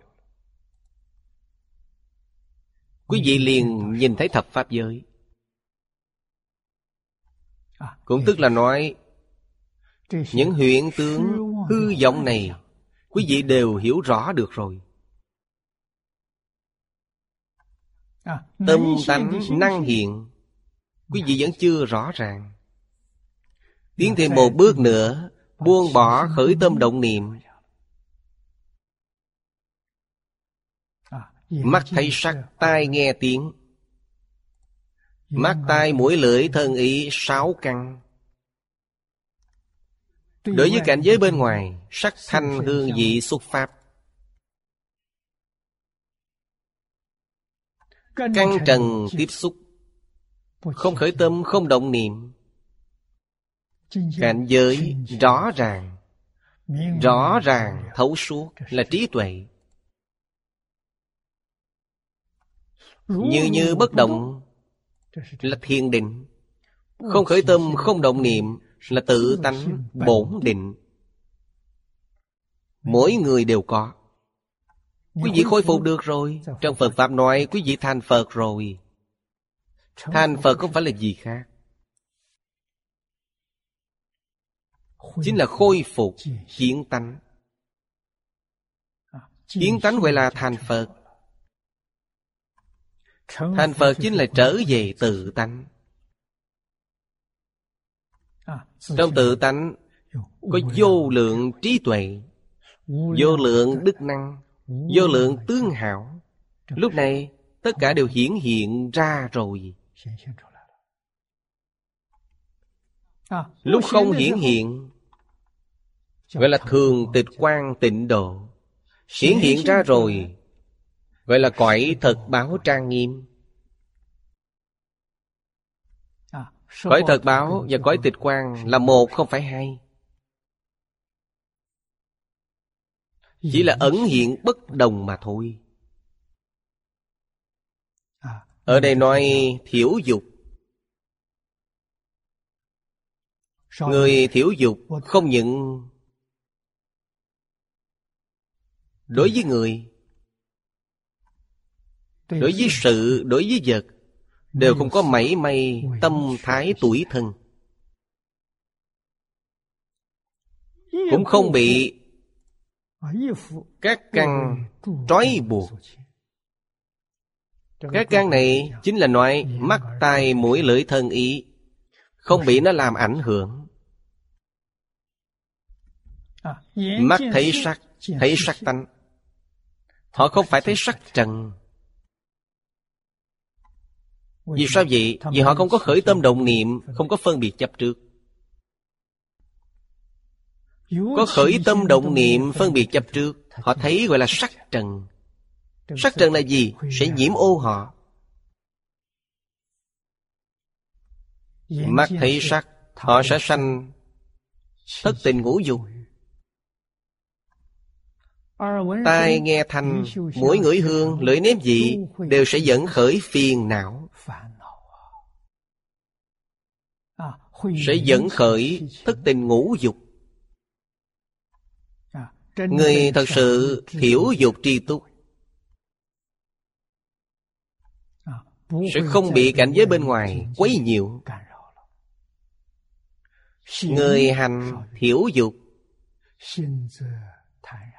Quý vị liền nhìn thấy thập pháp giới. Cũng tức là nói Những huyện tướng hư vọng này Quý vị đều hiểu rõ được rồi. Tâm tánh năng hiện Quý vị vẫn chưa rõ ràng Tiến thêm một bước nữa Buông bỏ khởi tâm động niệm. Mắt thấy sắc, tai nghe tiếng. Mắt tai mũi lưỡi thân ý sáu căn. Đối với cảnh giới bên ngoài Sắc thanh hương vị xuất pháp Căn trần tiếp xúc. Không khởi tâm không động niệm Cảnh giới rõ ràng. Rõ ràng thấu suốt là trí tuệ. Như như bất động Là thiền định. Không khởi tâm không động niệm Là tự tánh bổn định. Mỗi người đều có. Quý vị khôi phục được rồi. Trong Phật Pháp. Nói quý vị thành Phật rồi. Thành Phật không phải là gì khác Chính là khôi phục kiến tánh. Kiến tánh gọi là thành Phật. Thành Phật chính là trở về tự tánh. Trong tự tánh Có vô lượng trí tuệ Vô lượng đức năng Vô lượng tương hảo. Lúc này tất cả đều hiển hiện ra rồi. Lúc không hiển hiện Gọi là thường tịch quan tịnh độ. Hiển hiện ra rồi. Gọi là cõi thật báo trang nghiêm. Cõi thật báo và cõi tịch quan là một không phải hai. Chỉ là ẩn hiện bất đồng mà thôi. Ở đây nói thiểu dục. Người thiểu dục không những Đối với người Đối với sự, đối với vật Đều không có mảy may tâm thái tuổi thân. Cũng không bị các căn trói buộc. các căn này chính là nói mắt tai mũi lưỡi thân ý không bị nó làm ảnh hưởng. Mắt thấy sắc thấy sắc tánh họ không phải thấy sắc trần. Vì sao vậy? Vì họ không có khởi tâm động niệm, không có phân biệt chấp trước. Có khởi tâm động niệm, phân biệt chấp trước, Họ thấy gọi là sắc trần. Sắc trần là gì? Sẽ nhiễm ô họ. Mắt thấy sắc, Họ sẽ sanh. Thất tình ngũ dục. Tai nghe thanh, Mũi ngửi hương, Lưỡi nếm vị, Đều sẽ dẫn khởi phiền não. Sẽ dẫn khởi thức tình ngũ dục. Người thật sự hiểu dục tri túc, Sẽ không bị cảnh giới bên ngoài quấy nhiều Người hành hiểu dục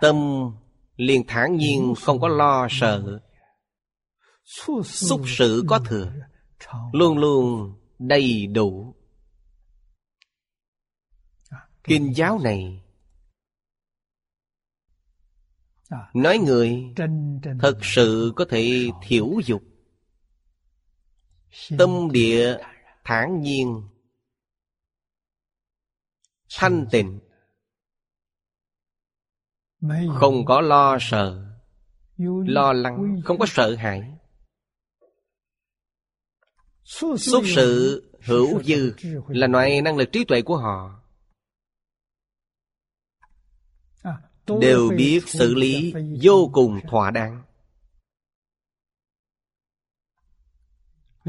Tâm liền thản nhiên không có lo sợ. Xúc sự có thừa, Luôn luôn đầy đủ. Kinh giáo này Nói người thật sự có thể thiểu dục. Tâm địa thản nhiên, Thanh tịnh. Không có lo sợ Lo lắng Không có sợ hãi Xuất sự hữu dư Là loại năng lực trí tuệ của họ đều biết xử lý vô cùng thỏa đáng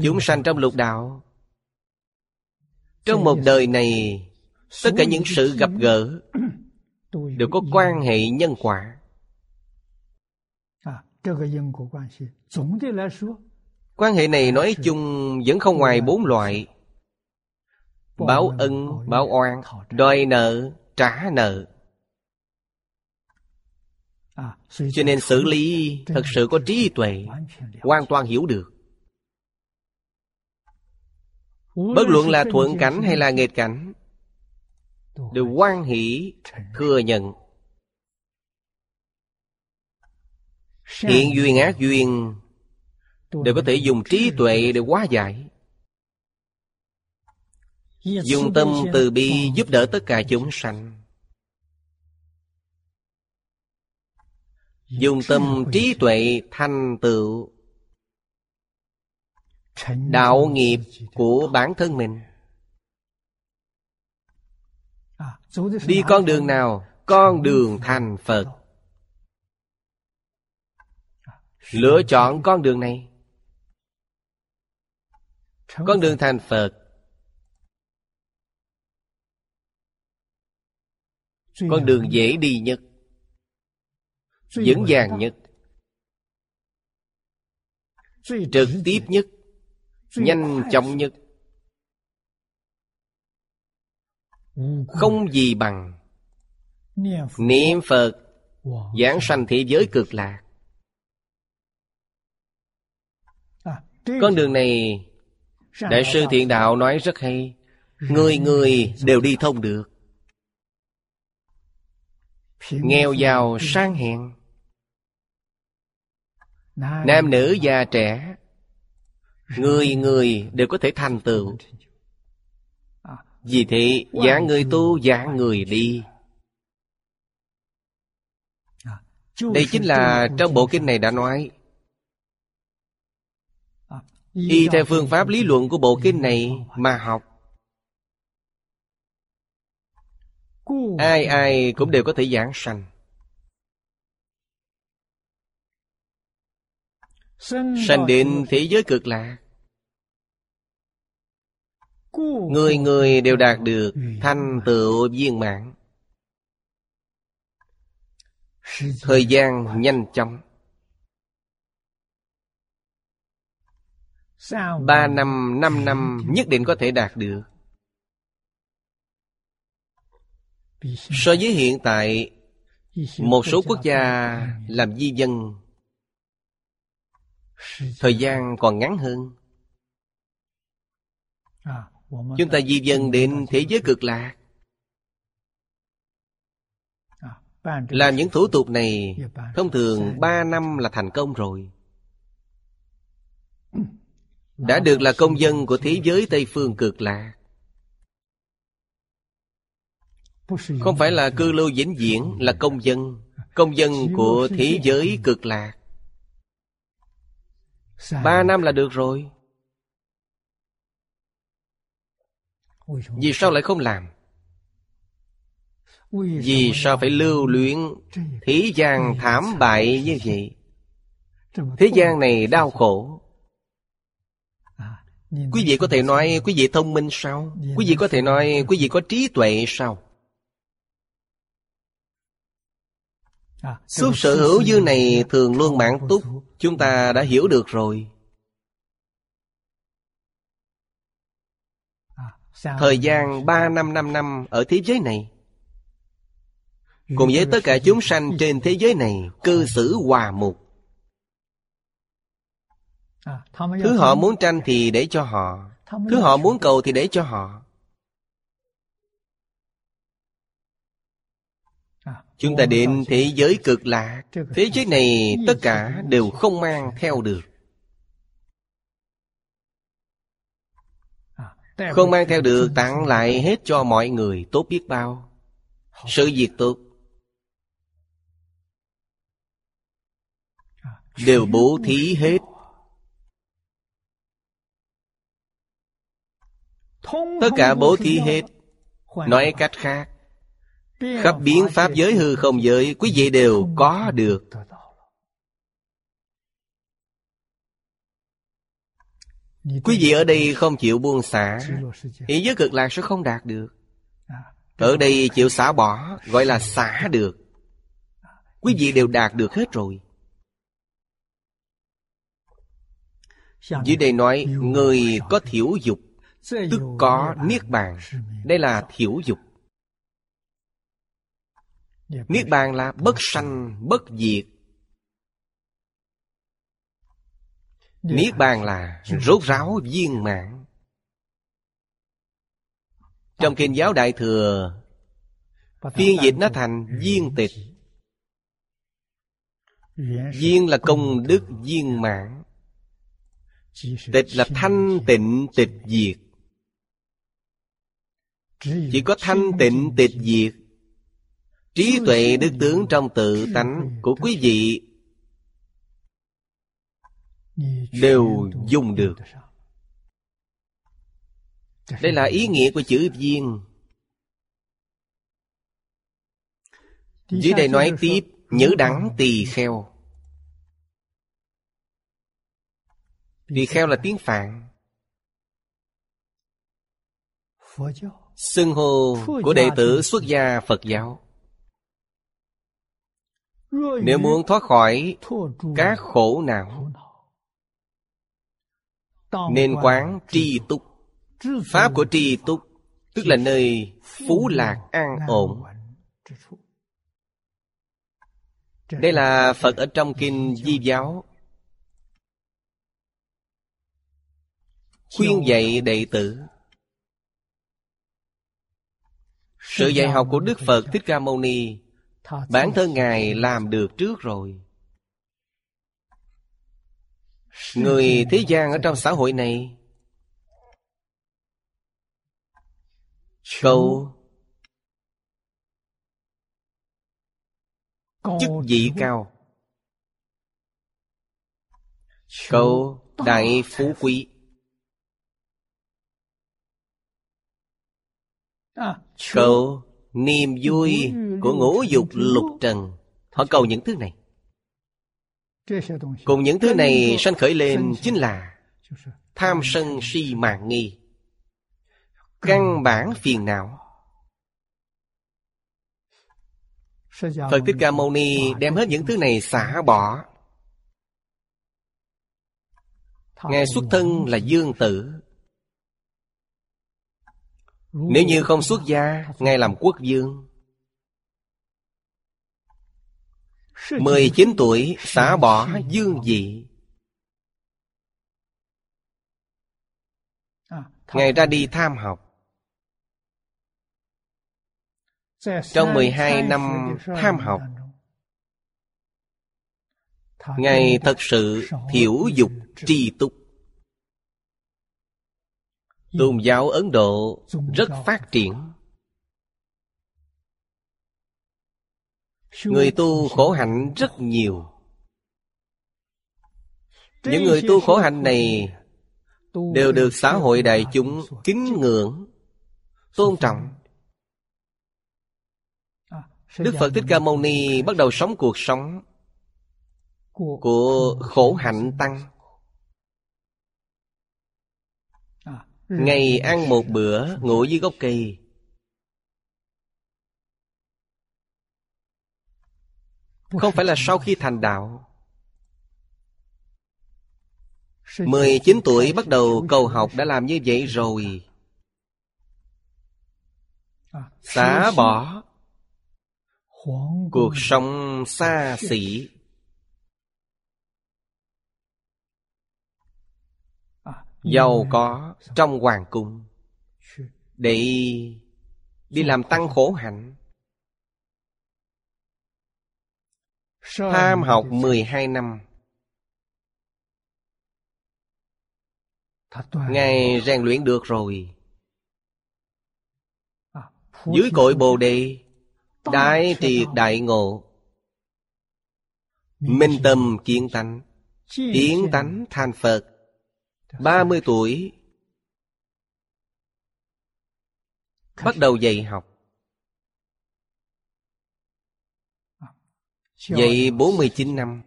chúng sanh trong lục đạo trong một đời này tất cả những sự gặp gỡ đều có quan hệ nhân quả. Quan hệ. Này nói chung vẫn không ngoài bốn loại. Báo ân báo oan đòi nợ trả nợ. Cho nên xử lý thật sự có trí tuệ hoàn toàn hiểu được. Bất luận là thuận cảnh hay là nghịch cảnh đều quan hỷ, thừa nhận. Hiện duyên ác duyên, đều có thể dùng trí tuệ để hóa giải. Dùng tâm từ bi giúp đỡ tất cả chúng sanh. Dùng tâm trí tuệ thành tựu. Đạo nghiệp của bản thân mình. Đi con đường nào? Con đường thành Phật. Lựa chọn con đường này. Con đường thành Phật. Con đường dễ đi nhất, Vững vàng nhất, Trực tiếp nhất, Nhanh chóng nhất. Không gì bằng. Niệm Phật, Giảng sanh thế giới cực lạc. Con đường này, Đại sư Thiện Đạo nói rất hay. Người người đều đi thông được. Nghèo giàu, sang hèn. Nam nữ già trẻ, Người người đều có thể thành tựu. Vì thế dạng người tu dạng người đi. Đây chính là trong bộ kinh này đã nói. Y theo phương pháp lý luận của bộ kinh này mà học. Ai ai cũng đều có thể giảng sanh. Sanh đến thế giới cực lạc Người người đều đạt được thanh tựu viên mãn. Thời gian nhanh chóng. Ba năm, năm năm nhất định có thể đạt được. So với hiện tại Một số quốc gia làm di dân Thời gian còn ngắn hơn Chúng ta di dân đến thế giới cực lạc. Làm những thủ tục này Thông thường ba năm là thành công rồi. Đã được là công dân của thế giới Tây Phương cực lạc. Không phải là cư lưu vĩnh viễn Là công dân. Công dân của thế giới cực lạc. Ba năm là được rồi Vì sao lại không làm? Vì sao phải lưu luyện Thế gian thảm bại như vậy? Thế gian này đau khổ. Quý vị có thể nói quý vị thông minh sao? Quý vị có thể nói quý vị có trí tuệ sao? Suốt sở hữu dư này thường luôn mãn túc Chúng ta đã hiểu được rồi Thời gian ba năm năm năm ở thế giới này. Cùng với tất cả chúng sanh trên thế giới này Cư xử hòa mục. Thứ họ muốn tranh thì để cho họ. Thứ họ muốn cầu thì để cho họ. Chúng ta đến thế giới cực lạc. Thế giới này tất cả đều không mang theo được Không mang theo được tặng lại hết cho mọi người tốt biết bao. Sự việc tốt Đều bố thí hết. Tất cả bố thí hết. Nói cách khác. Khắp biến pháp giới hư không giới Quý vị đều có được Quý vị ở đây không chịu buông xả. Ý giới cực lạc sẽ không đạt được. Ở đây chịu xả bỏ Gọi là xả được. Quý vị đều đạt được hết rồi. Dưới đây nói Người có thiểu dục Tức có niết bàn. Đây là thiểu dục. Niết bàn. Là bất sanh, bất diệt Niết bàn là rốt ráo viên mãn. Trong kinh giáo Đại Thừa Phiên dịch nó thành viên tịch. Viên là công đức viên mãn. Tịch là thanh tịnh tịch diệt. Chỉ có thanh tịnh tịch diệt. Trí tuệ đức tướng trong tự tánh của quý vị Đều dùng được. Đây là ý nghĩa của chữ viên. Dưới đây nói tiếp Nhữ đẳng tỳ kheo. Tỳ kheo là tiếng Phạn. Xưng hô của đệ tử xuất gia Phật giáo. Nếu muốn thoát khỏi các khổ não Nên quán tri túc. Pháp của tri túc Tức là nơi phú lạc an ổn. Đây là Phật ở trong Kinh Di Giáo. Khuyên dạy đệ tử. Sự dạy học của Đức Phật Thích Ca Mâu Ni Bản thân Ngài làm được trước rồi Người thế gian ở trong xã hội này. Cầu Chức vị cao. Cầu đại phú quý. Cầu niềm vui của ngũ dục lục trần. Họ cầu những thứ này Cùng những thứ này sanh khởi lên chính là Tham sân si mạng nghi Căn bản phiền não。Phật Thích Ca Mâu Ni đem hết những thứ này xả bỏ. Ngài xuất thân là dương tử. Nếu như không xuất gia Ngài làm quốc dương 19 tuổi xả bỏ dương dị Ngài ra đi tham học. Trong 12 năm tham học Ngài thật sự thiểu dục tri túc. Tôn giáo Ấn Độ rất phát triển Người tu khổ hạnh rất nhiều. Những người tu khổ hạnh này Đều được xã hội đại chúng kính ngưỡng Tôn trọng. Đức Phật Thích Ca Mâu Ni bắt đầu sống cuộc sống Của khổ hạnh tăng. Ngày ăn một bữa ngủ dưới gốc cây Không phải là sau khi thành đạo. 19 tuổi bắt đầu cầu học đã làm như vậy rồi. Xả bỏ. Cuộc sống xa xỉ. Giàu có trong hoàng cung. Để đi làm tăng khổ hạnh. Tham học 12 năm. Ngài rèn luyện được rồi. Dưới cội Bồ Đề Đại triệt đại ngộ. Minh tâm kiến tánh Kiến tánh thành Phật. 30 tuổi Bắt đầu dạy học Dạy 49 năm.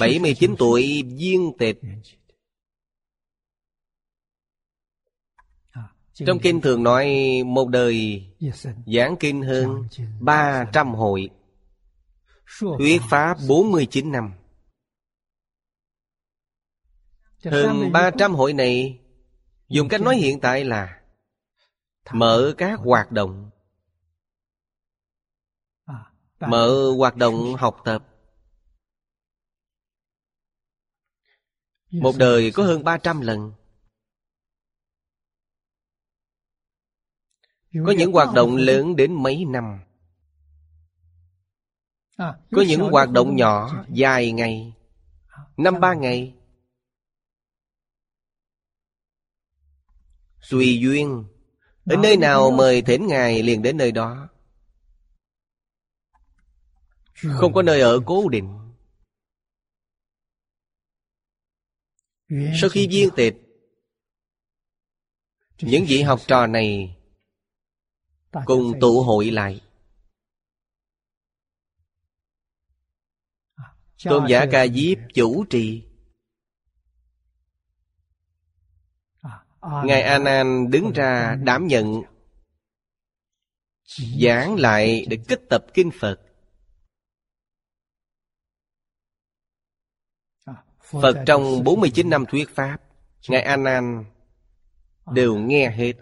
79 tuổi viên tịch Trong kinh thường nói một đời giảng kinh hơn 300 hội. Thuyết Pháp 49 năm. Hơn 300 hội này Dùng cách nói hiện tại là Mở các hoạt động Mở hoạt động học tập. Một đời có hơn 300 lần. Có những hoạt động lớn đến mấy năm. Có những hoạt động nhỏ dài ngày Năm ba ngày. Ở nơi nào mời thỉnh Ngài liền đến nơi đó Không có nơi ở cố định. Sau khi viên tịch Những vị học trò này Cùng tụ hội lại. Tôn giả Ca Diếp chủ trì. Ngài A Nan đứng ra đảm nhận. Giảng lại để kích tập kinh Phật Phật trong 49 năm thuyết Pháp Ngài A Nan đều nghe hết.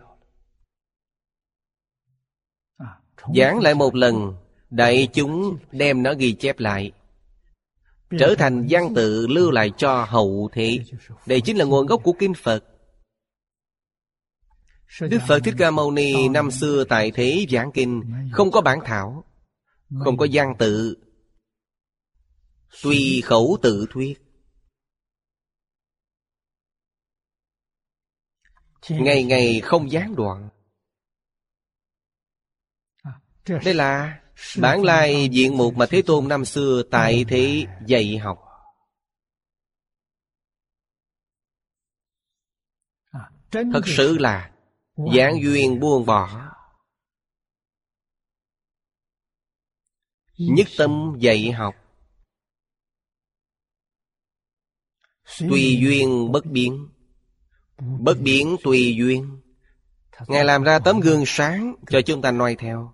Giảng lại một lần Đại chúng đem nó ghi chép lại. Trở thành văn tự lưu lại cho hậu thế. Đây chính là nguồn gốc của Kinh Phật. Đức Phật Thích Ca Mâu Ni năm xưa tại thế giảng kinh Không có bản thảo Không có văn tự Tùy khẩu tự thuyết Ngày ngày không gián đoạn. Đây là bản lai diện mục mà Thế Tôn năm xưa tại thế dạy học. Thật sự là Giảng duyên buông bỏ. Nhất tâm dạy học. Tùy duyên bất biến Bất biến tùy duyên. Ngài làm ra tấm gương sáng Cho chúng ta noi theo.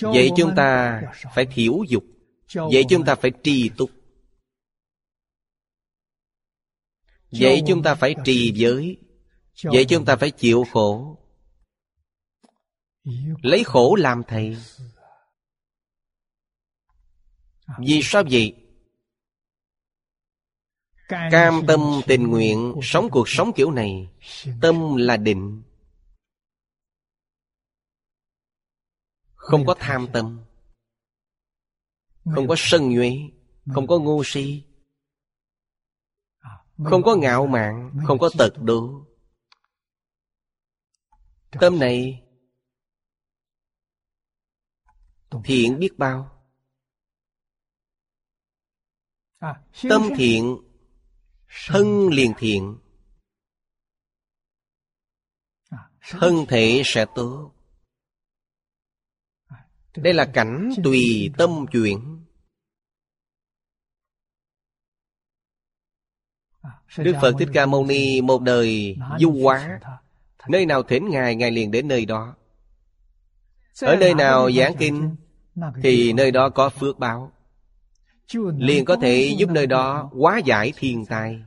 Vậy chúng ta phải thiểu dục. Vậy chúng ta phải trì túc. Vậy chúng ta phải trì giới. Vậy chúng ta phải chịu khổ. Lấy khổ làm thầy. Vì sao vậy? Cam tâm tình nguyện Sống cuộc sống kiểu này. Tâm là định. Không có tham tâm. Không có sân nhuế. Không có ngu si. Không có ngạo mạn. Không có tật đố. Tâm này Thiện biết bao. Tâm thiện Thân liền thiện. Thân thể sẽ tốt. Đây là cảnh tùy tâm chuyển. Đức Phật Thích Ca Mâu Ni một đời du hóa. Nơi nào thỉnh Ngài, Ngài liền đến nơi đó. Ở nơi nào giảng kinh Thì nơi đó có phước báo liền có thể giúp nơi đó hóa giải thiên tai.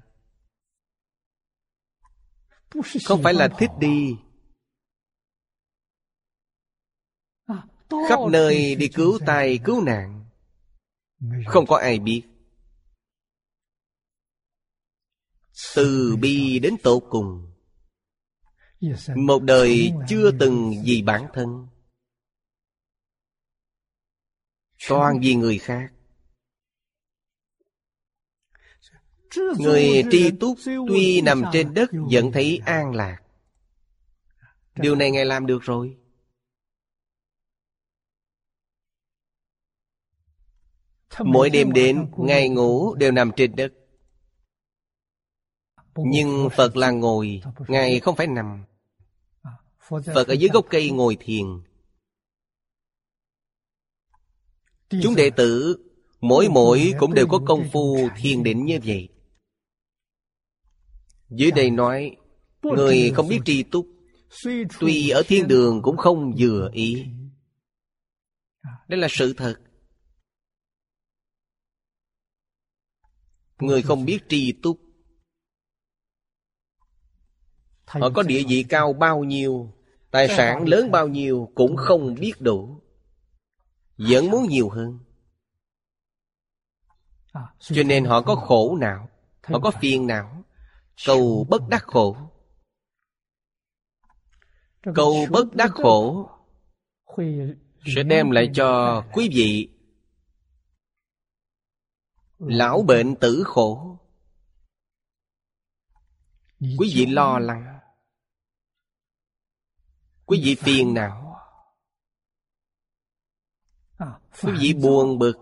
Không phải là thích đi. Khắp nơi đi cứu tai cứu nạn. Không có ai biết. Từ bi đến tột cùng. Một đời chưa từng vì bản thân. Toàn vì người khác Người tri túc tuy nằm trên đất vẫn thấy an lạc. Điều này Ngài làm được rồi. Mỗi đêm đến Ngài ngủ đều nằm trên đất. Nhưng Phật là ngồi Ngài không phải nằm. Phật ở dưới gốc cây ngồi thiền. Chúng đệ tử Mỗi mỗi cũng đều có công phu thiền định như vậy dưới đây nói, Người không biết tri túc, Tuy ở thiên đường cũng không vừa ý. Đây là sự thật. Người không biết tri túc, Họ có địa vị cao bao nhiêu, Tài sản lớn bao nhiêu Cũng không biết đủ, Vẫn muốn nhiều hơn. Cho nên họ có khổ não Họ có phiền não Cầu bất đắc khổ. Cầu bất đắc khổ. Sẽ đem lại cho quý vị Lão bệnh tử khổ. Quý vị lo lắng. Quý vị phiền não. Quý vị buồn bực.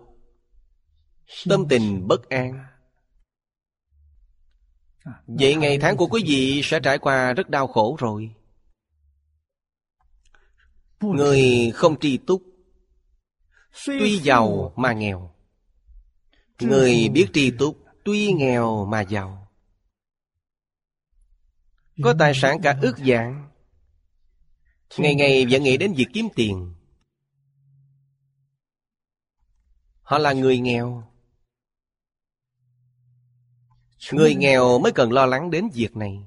Tâm tình bất an. Vậy ngày tháng của quý vị sẽ trải qua rất đau khổ rồi. Người không tri túc, Tuy giàu mà nghèo. Người biết tri túc, Tuy nghèo mà giàu. Có tài sản cả ước dạng Ngày ngày vẫn nghĩ đến việc kiếm tiền. Họ là người nghèo. Người nghèo mới cần lo lắng đến việc này.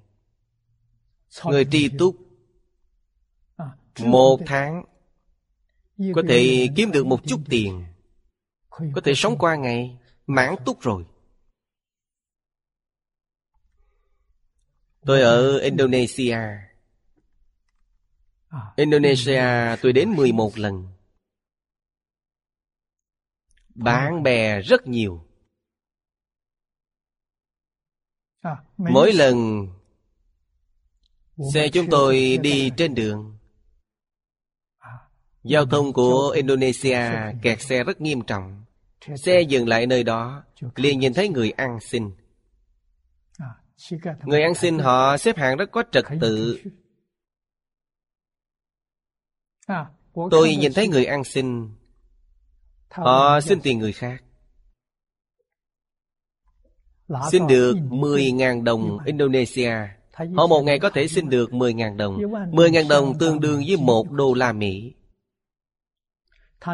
Người tri túc. Một tháng Có thể kiếm được một chút tiền. Có thể sống qua ngày Mãn túc rồi. Tôi ở Indonesia. Indonesia tôi đến 11 lần. Bạn bè rất nhiều Mỗi lần Xe chúng tôi đi trên đường Giao thông của Indonesia kẹt xe rất nghiêm trọng. Xe dừng lại nơi đó liền nhìn thấy người ăn xin. Người ăn xin họ xếp hàng rất có trật tự. Tôi nhìn thấy người ăn xin. Họ xin tiền người khác Xin được 10.000 đồng Indonesia. Họ một ngày có thể xin được 10.000 đồng. 10.000 đồng tương đương với một đô la Mỹ.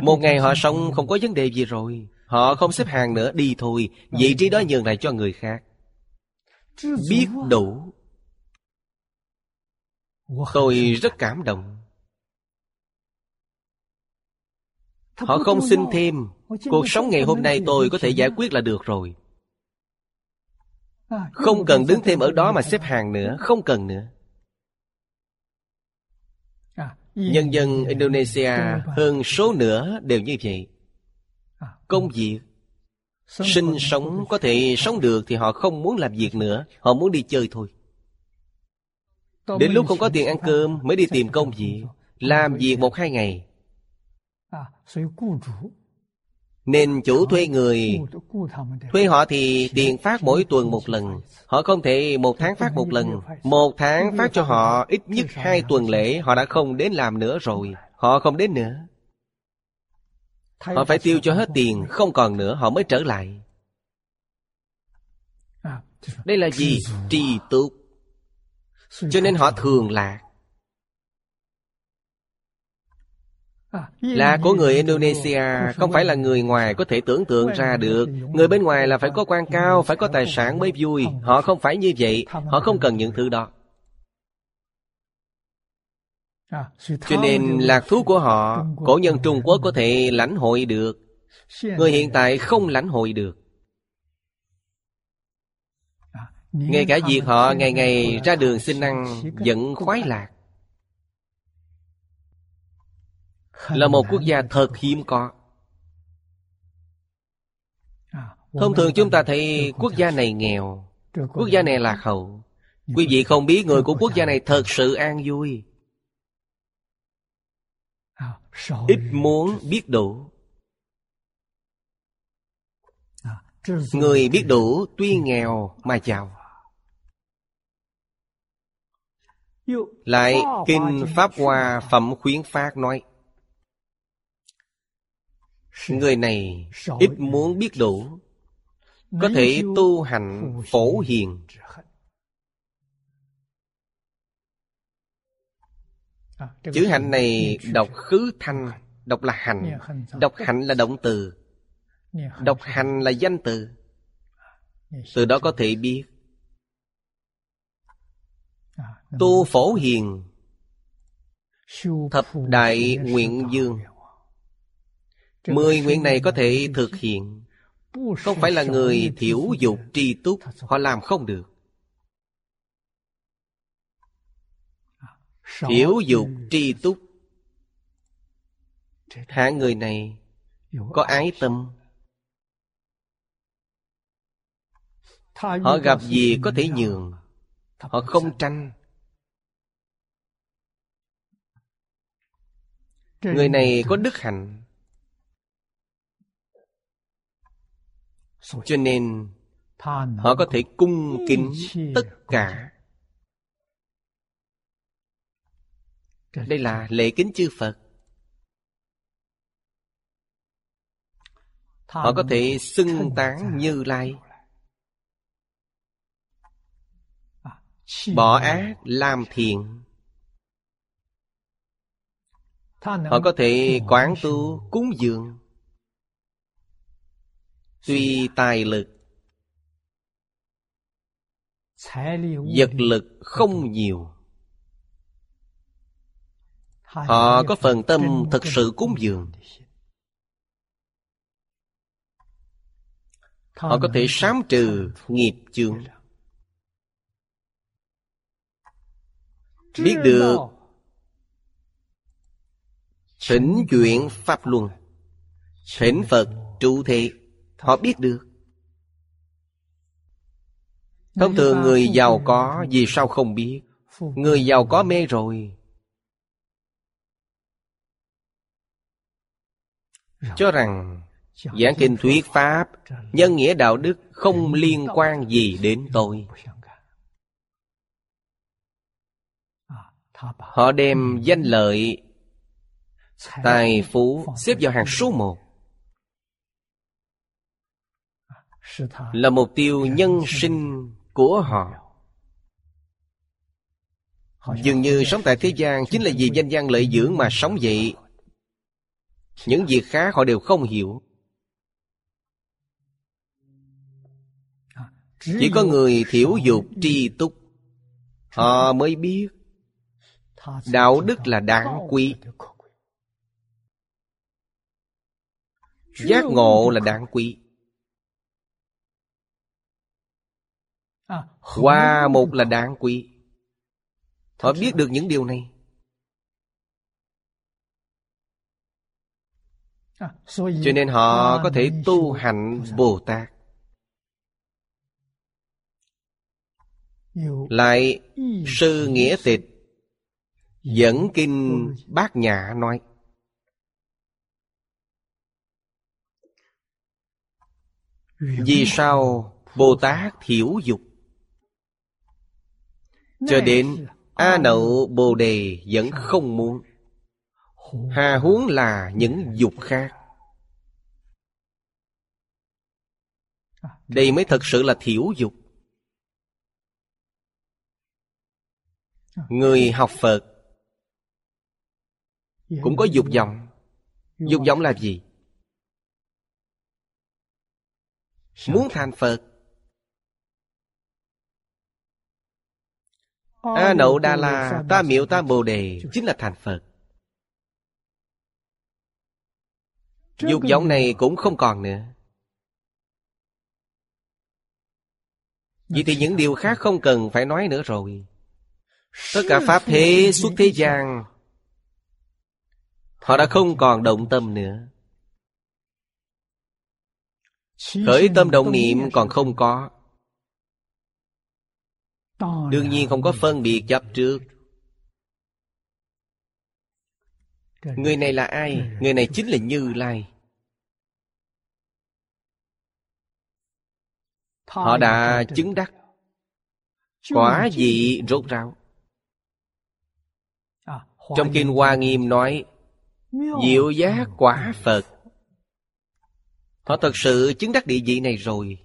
Một ngày họ sống không có vấn đề gì rồi. Họ không xếp hàng nữa đi thôi. Vị trí đó nhường lại cho người khác. Biết đủ. Tôi rất cảm động. Họ không xin thêm. Cuộc sống ngày hôm nay tôi có thể giải quyết là được rồi không cần đứng thêm ở đó mà xếp hàng nữa, Không cần nữa. Nhân dân Indonesia hơn số nữa đều như vậy. Công việc, Sinh sống có thể sống được Thì họ không muốn làm việc nữa, Họ muốn đi chơi thôi. Đến lúc không có tiền ăn cơm Mới đi tìm công việc, Làm việc một hai ngày nên chủ thuê người. Thuê họ thì tiền phát mỗi tuần một lần. Họ không thể một tháng phát một lần. Một tháng phát cho họ ít nhất hai tuần lễ. Họ đã không đến làm nữa rồi. Họ không đến nữa. Họ phải tiêu cho hết tiền. Không còn nữa. Họ mới trở lại. Đây là gì? Trì túc Cho nên họ thường lạc. Là của người Indonesia Không phải là người ngoài có thể tưởng tượng ra được. Người bên ngoài là phải có quan cao Phải có tài sản mới vui. Họ không phải như vậy Họ không cần những thứ đó. Cho nên lạc thú của họ Cổ nhân Trung Quốc có thể lãnh hội được. Người hiện tại không lãnh hội được. Ngay cả việc họ ngày ngày ra đường xin ăn Vẫn khoái lạc là một quốc gia thật hiếm có. Thông thường chúng ta thấy quốc gia này nghèo quốc gia này lạc hậu. Quý vị không biết người của quốc gia này thật sự an vui. Ít muốn biết đủ. Người biết đủ tuy nghèo mà giàu. Lại kinh pháp hoa phẩm khuyến phát nói Người này ít muốn biết đủ. Có thể tu hành phổ hiền. Chữ hạnh này đọc khứ thanh, Đọc là hành. Đọc hạnh là động từ. Đọc hành là danh từ. Từ đó có thể biết. Tu phổ hiền. Thập đại nguyện dương. Mười nguyện này có thể thực hiện. Không phải là người thiểu dục tri túc Họ làm không được. Thiểu dục tri túc. Hạng người này Có ái tâm? Họ gặp gì có thể nhường. Họ không tranh. Người này có đức hạnh Cho nên Họ có thể cung kính tất cả. Đây là lễ kính chư Phật. Họ có thể xưng tán Như Lai. Bỏ ác làm thiện. Họ có thể quán tu cúng dường Tuy tài lực. Vật lực không nhiều. Họ có phần tâm thực sự cúng dường. Họ có thể sám trừ nghiệp chướng. Biết được Thỉnh chuyện Pháp Luân. Thỉnh Phật trụ thị Họ biết được. Thông thường người giàu có Vì sao không biết? Người giàu có mê rồi. Cho rằng Giảng kinh thuyết Pháp Nhân nghĩa đạo đức Không liên quan gì đến tôi. Họ đem danh lợi Tài phú xếp vào hàng số một Là mục tiêu nhân sinh của họ. Dường như sống tại thế gian Chính là vì danh gian lợi dưỡng mà sống vậy. Những việc khác họ đều không hiểu. Chỉ có người thiểu dục tri túc, Họ mới biết Đạo đức là đáng quý Giác ngộ là đáng quý Hoa một là đáng quý. Họ biết được những điều này. Cho nên họ có thể tu hành Bồ Tát Lại sư nghĩa tịch Dẫn kinh bát nhã nói. Vì sao Bồ Tát thiểu dục Cho đến A Nậu Bồ Đề vẫn không muốn. Hà huống là những dục khác. Đây mới thật sự là thiểu dục. Người học Phật Cũng có dục vọng. Dục vọng là gì? Muốn thành Phật A Nậu Đa La Ta Miệu Ta Bồ Đề Chính là thành Phật. Dục vọng này cũng không còn nữa. Vậy thì những điều khác không cần phải nói nữa rồi. Tất cả Pháp thế suốt thế gian Họ đã không còn động tâm nữa. Khởi tâm động niệm còn không có Đương nhiên không có phân biệt chấp trước. Người này là ai? Người này chính là Như Lai. Họ đã chứng đắc. Quả vị rốt ráo. Trong Kinh Hoa Nghiêm nói Diệu giác quả Phật. Họ thật sự chứng đắc địa vị này rồi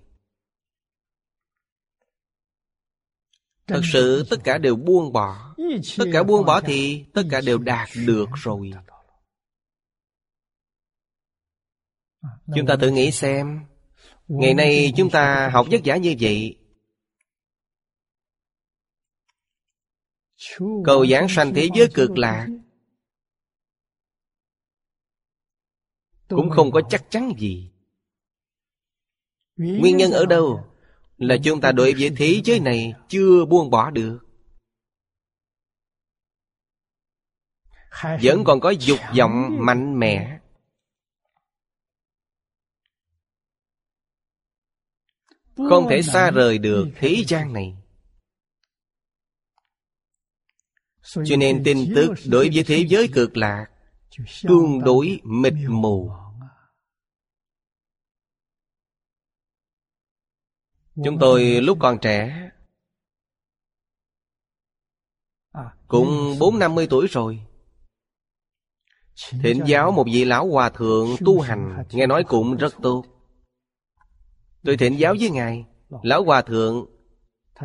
Thật sự tất cả đều buông bỏ. Tất cả buông bỏ thì tất cả đều đạt được rồi. Chúng ta tự nghĩ xem. Ngày nay chúng ta học vất vả như vậy. Cầu giảng sanh thế giới cực lạc. Cũng không có chắc chắn gì. Nguyên nhân ở đâu? Là chúng ta đối với thế giới này chưa buông bỏ được. Vẫn còn có dục vọng mạnh mẽ. Không thể xa rời được thế gian này. Cho nên tin tức đối với thế giới cực lạc Tương đối mịt mù. Chúng tôi lúc còn trẻ, Cũng bốn năm mươi tuổi rồi. Thỉnh giáo một vị lão hòa thượng tu hành, Nghe nói cũng rất tốt. Tôi thỉnh giáo với Ngài. Lão hòa thượng,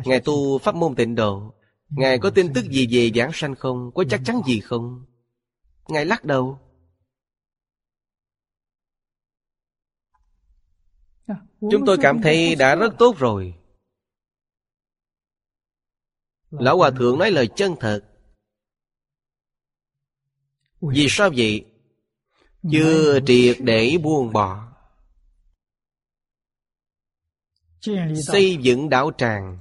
Ngài tu pháp môn tịnh độ. Ngài có tin tức gì về giảng sanh không? Có chắc chắn gì không? Ngài lắc đầu. Chúng tôi cảm thấy đã rất tốt rồi. Lão Hòa Thượng nói lời chân thật. Vì sao vậy? Chưa triệt để buông bỏ. Xây dựng đạo tràng.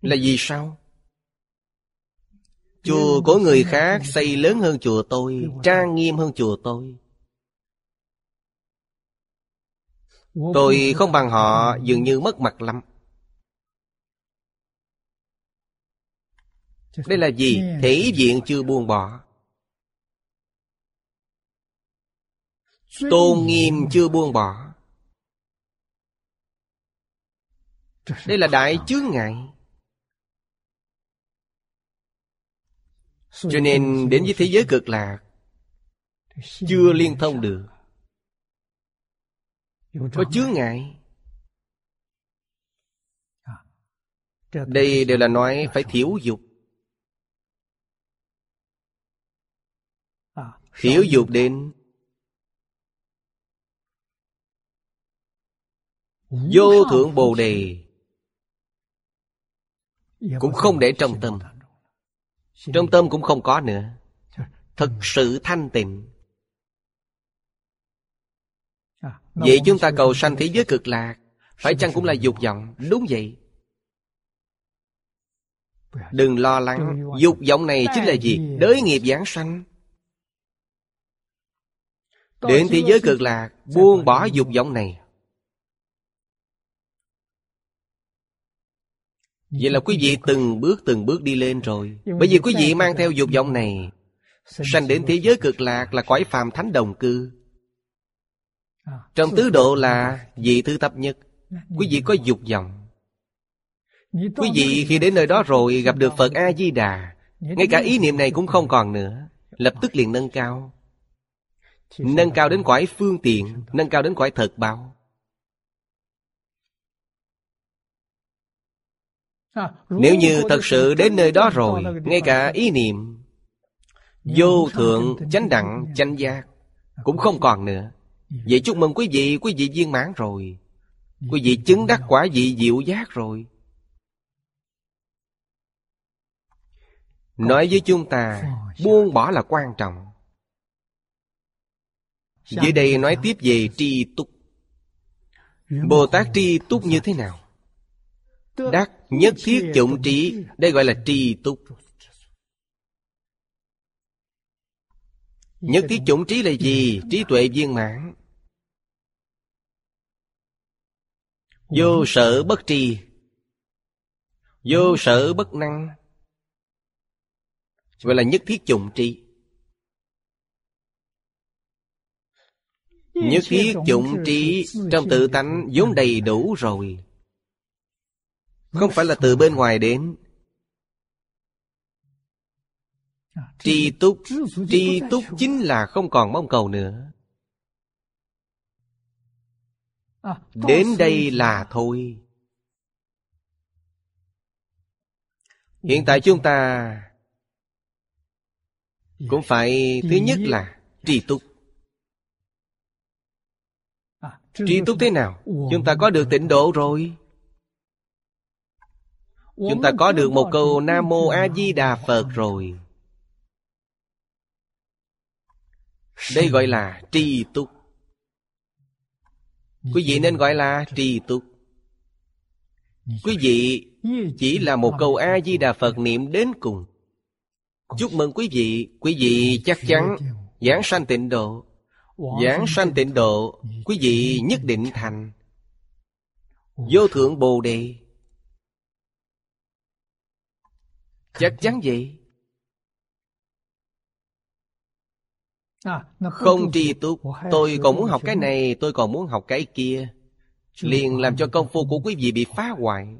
Là vì sao? Chùa của người khác xây lớn hơn chùa tôi, Trang nghiêm hơn chùa tôi. Tôi không bằng họ dường như mất mặt lắm. Đây là gì? Thể diện chưa buông bỏ. Tôn nghiêm chưa buông bỏ. Đây là đại chướng ngại. Cho nên đến với thế giới cực lạc Chưa liên thông được Có chướng ngại. Đây đều là nói phải thiểu dục. Thiểu dục đến. Vô thượng Bồ Đề. Cũng không để trong tâm. Trong tâm cũng không có nữa. Thật sự thanh tịnh Vậy chúng ta cầu sanh thế giới cực lạc. Phải chăng cũng là dục vọng? Đúng vậy. Đừng lo lắng. Dục vọng này chính là gì? Đới nghiệp giảng sanh. Đến thế giới cực lạc Buông bỏ dục vọng này. Vậy là quý vị từng bước từng bước đi lên rồi. Bởi vì quý vị mang theo dục vọng này Sanh đến thế giới cực lạc là cõi phàm thánh đồng cư Trong tứ độ là vị thứ thấp nhất. Quý vị có dục vọng. Quý vị khi đến nơi đó rồi gặp được Phật A-di-đà. Ngay cả ý niệm này cũng không còn nữa. Lập tức liền nâng cao. Nâng cao đến cõi phương tiện Nâng cao đến cõi thật báo. Nếu như thật sự đến nơi đó rồi Ngay cả ý niệm Vô thượng chánh đẳng chánh giác Cũng không còn nữa Vậy chúc mừng quý vị Quý vị viên mãn rồi. Quý vị chứng đắc quả vị diệu giác rồi. Nói với chúng ta Buông bỏ là quan trọng. Dưới đây nói tiếp về tri túc. Bồ Tát tri túc như thế nào? Đắc nhất thiết chủng trí Đây gọi là tri túc. Nhất thiết chủng trí là gì? Trí tuệ viên mãn Vô sở bất tri. Vô sở bất năng. Gọi là nhất thiết chủng trí Nhất thiết dụng trí trong tự tánh vốn đầy đủ rồi. Không phải là từ bên ngoài đến. Tri túc Tri túc chính là không còn mong cầu nữa Đến đây là thôi. Hiện tại chúng ta Cũng phải Thứ nhất là tri túc Tri túc thế nào? Chúng ta có được tịnh độ rồi. Chúng ta có được một câu Nam Mô A Di Đà Phật rồi. Đây gọi là tri túc Quý vị nên gọi là tri túc Quý vị chỉ là một câu A Di Đà Phật niệm đến cùng. Chúc mừng quý vị. Quý vị chắc chắn Giảng sanh tịnh độ. Giảng sanh tịnh độ, Quý vị nhất định thành. Vô thượng Bồ Đề. Chắc chắn vậy. Không tri túc Tôi còn muốn học cái này. Tôi còn muốn học cái kia. Liền làm cho công phu của quý vị bị phá hoại.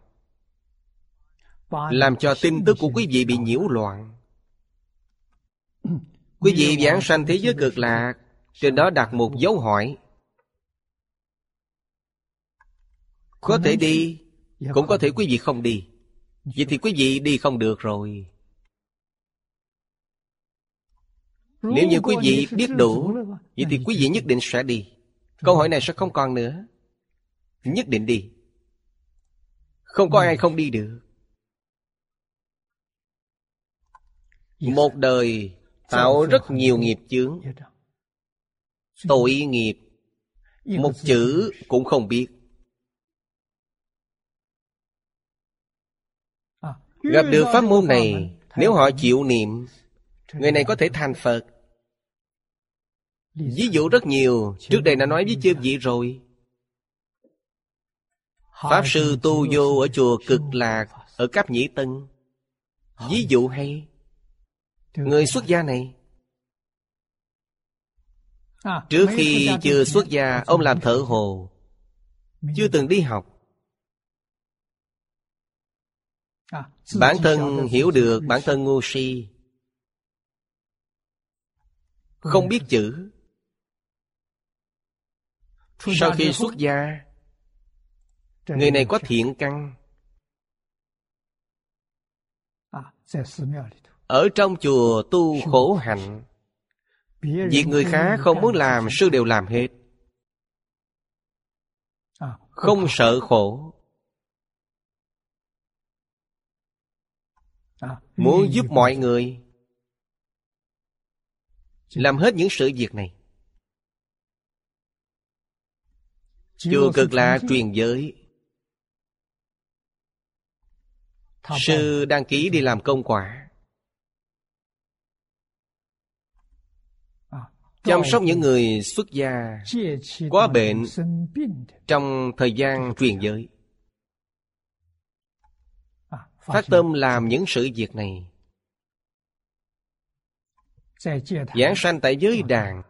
Làm cho tin tức của quý vị bị nhiễu loạn. Quý vị giảng sanh thế giới cực lạc Trên đó đặt một dấu hỏi. Có thể đi Cũng có thể quý vị không đi. Vậy thì quý vị đi không được rồi Nếu như quý vị biết đủ Vậy thì quý vị nhất định sẽ đi. Câu hỏi này sẽ không còn nữa. Nhất định đi. Không có ai không đi được. Một đời tạo rất nhiều nghiệp chướng. Tội nghiệp Một chữ cũng không biết. Gặp được pháp môn này Nếu họ chịu niệm Người này có thể thành Phật Ví dụ rất nhiều, Trước đây đã nói với chư vị rồi. Pháp sư tu vô ở chùa Cực Lạc, Ở Cáp Nhĩ Tân. Ví dụ hay. Người xuất gia này. Trước khi chưa xuất gia, Ông làm thợ hồ. Chưa từng đi học. Bản thân hiểu được, bản thân ngu si. Không biết chữ. Sau khi xuất gia Người này có thiện căn. Ở trong chùa tu khổ hạnh Việc người khác không muốn làm Sư đều làm hết. Không sợ khổ. Muốn giúp mọi người Làm hết những sự việc này Chùa cực lạ truyền giới. Sư đăng ký đi làm công quả. Chăm sóc những người xuất gia Có bệnh Trong thời gian truyền giới. Phát tâm làm những sự việc này. Giảng sanh tại giới đàn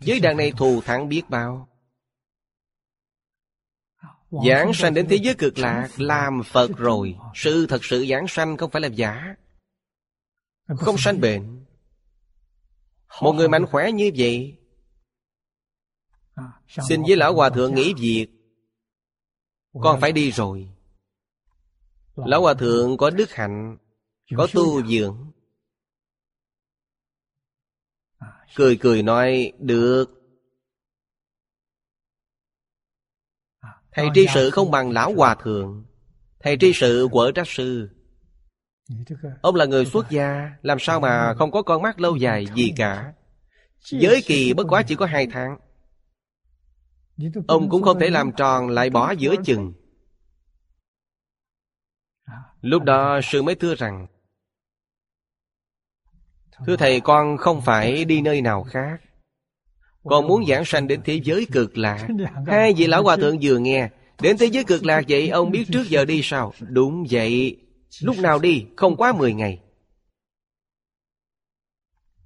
Giới đàn này thù thắng biết bao. Giảng sanh đến thế giới cực lạc, Làm Phật rồi. Sự thật sự giảng sanh không phải là giả. Không sanh bệnh. Một người mạnh khỏe như vậy, Xin với Lão Hòa Thượng nghỉ việc, Con phải đi rồi. Lão Hòa Thượng có đức hạnh, Có tu dưỡng. Cười cười nói Được. Thầy tri sự không bằng lão hòa thượng. Thầy tri sự quở trách sư. Ông là người xuất gia Làm sao mà không có con mắt lâu dài gì cả. Giới kỳ bất quá chỉ có hai tháng. Ông cũng không thể làm tròn lại bỏ giữa chừng. Lúc đó sư mới thưa rằng Thưa thầy, con không phải đi nơi nào khác. Con muốn giảng sanh đến thế giới cực lạc Hai vị lão hòa thượng vừa nghe, Đến thế giới cực lạc vậy, ông biết trước giờ đi sao? Đúng vậy. Lúc nào đi? Không quá 10 ngày.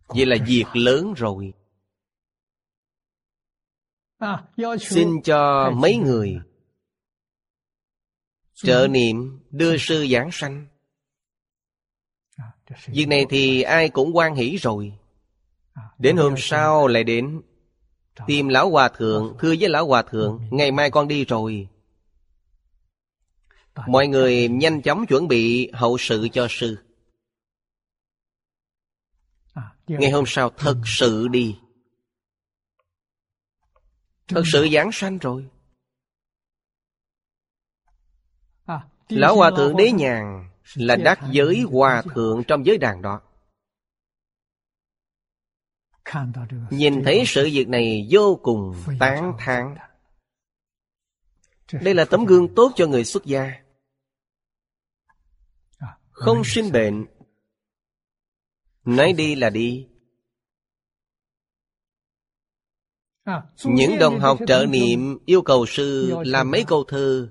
Vậy là việc lớn rồi. Xin cho mấy người Trợ niệm đưa sư giảng sanh. Việc này thì ai cũng quan hỷ rồi. Đến hôm sau lại đến, Tìm lão hòa thượng, Thưa với lão hòa thượng, Ngày mai con đi rồi. Mọi người nhanh chóng chuẩn bị hậu sự cho sư. Ngày hôm sau thật sự đi. Thật sự giảng sanh rồi. Lão Hòa Thượng Đế Nhàn là đắc giới Hòa Thượng trong giới đàn đó. Nhìn thấy sự việc này vô cùng tán thán. Đây là tấm gương tốt cho người xuất gia. Không sinh bệnh. Nói đi là đi. Những đồng học trợ niệm yêu cầu sư làm mấy câu thơ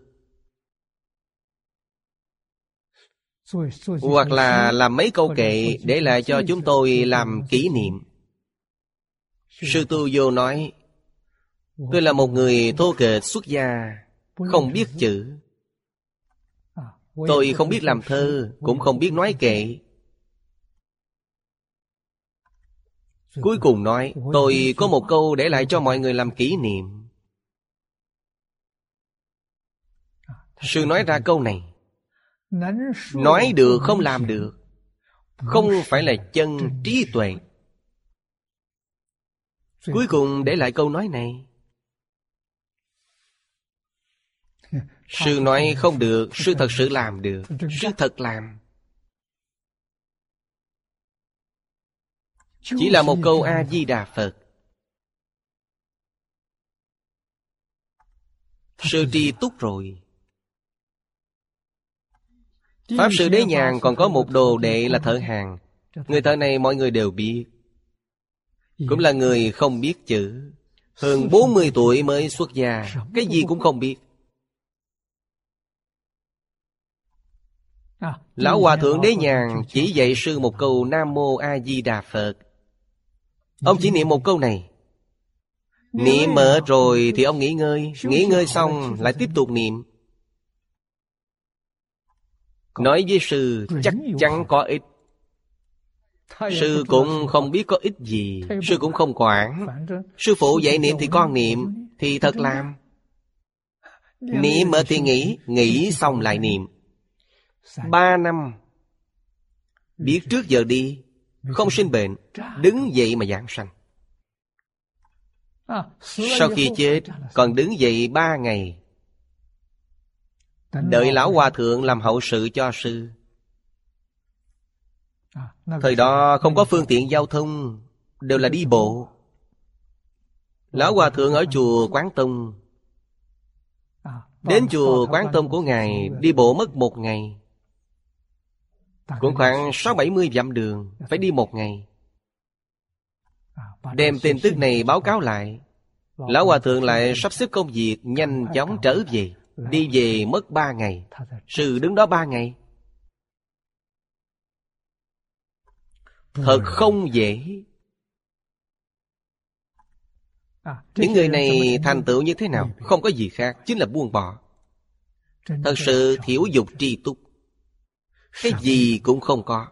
Hoặc là làm mấy câu kệ Để lại cho chúng tôi làm kỷ niệm. Sư Tu Vô nói Tôi là một người thô kệch xuất gia Không biết chữ. Tôi không biết làm thơ Cũng không biết nói kệ. Cuối cùng nói Tôi có một câu để lại cho mọi người làm kỷ niệm. Sư nói ra câu này Nói được không làm được. Không phải là chân trí tuệ. Cuối cùng để lại câu nói này. Sư nói không được Sư thật sự làm được. Sư thật làm. Chỉ là một câu A-di-đà Phật. Sư tri túc rồi Pháp sư Đế Nhàn còn có một đồ đệ là thợ hàng. Người thợ này mọi người đều biết. Cũng là người không biết chữ. Hơn 40 tuổi mới xuất gia. Cái gì cũng không biết. Lão Hòa Thượng Đế Nhàn chỉ dạy sư một câu Nam Mô A Di Đà Phật. Ông chỉ niệm một câu này. Niệm mệt rồi thì ông nghỉ ngơi. Nghỉ ngơi xong lại tiếp tục niệm Nói với sư chắc chắn có ích Sư cũng không biết có ích gì. Sư cũng không quản. Sư phụ dạy niệm thì con niệm Thì thật làm. Niệm mệt thì nghỉ Nghỉ xong lại niệm. Ba năm. Biết trước giờ đi Không sinh bệnh Đứng dậy mà giảng sanh. Sau khi chết Còn đứng dậy ba ngày Đợi lão hòa thượng làm hậu sự cho sư. Thời đó không có phương tiện giao thông Đều là đi bộ. Lão hòa thượng ở chùa Quán Tông. Đến chùa Quán Tông của Ngài Đi bộ mất một ngày. Cũng khoảng sáu bảy mươi dặm đường Phải đi một ngày. Đem tin tức này báo cáo lại. Lão Hòa Thượng lại sắp xếp công việc Nhanh chóng trở về Đi về mất ba ngày. Sư đứng đó ba ngày. Thật không dễ. Những người này thành tựu như thế nào? Không có gì khác. Chính là buông bỏ. Thật sự thiểu dục tri túc. Cái gì cũng không có.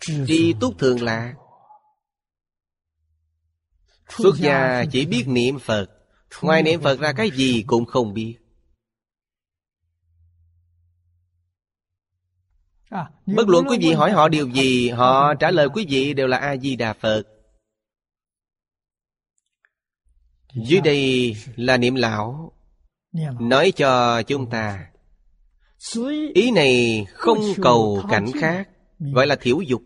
Tri túc thường là. Xuất gia chỉ biết niệm Phật. Ngoài niệm Phật ra cái gì cũng không biết. Bất luận quý vị hỏi họ điều gì Họ trả lời quý vị đều là A-di-đà Phật. Dưới đây là niệm lão. Nói cho chúng ta Ý này không cầu cảnh khác Gọi là thiểu dục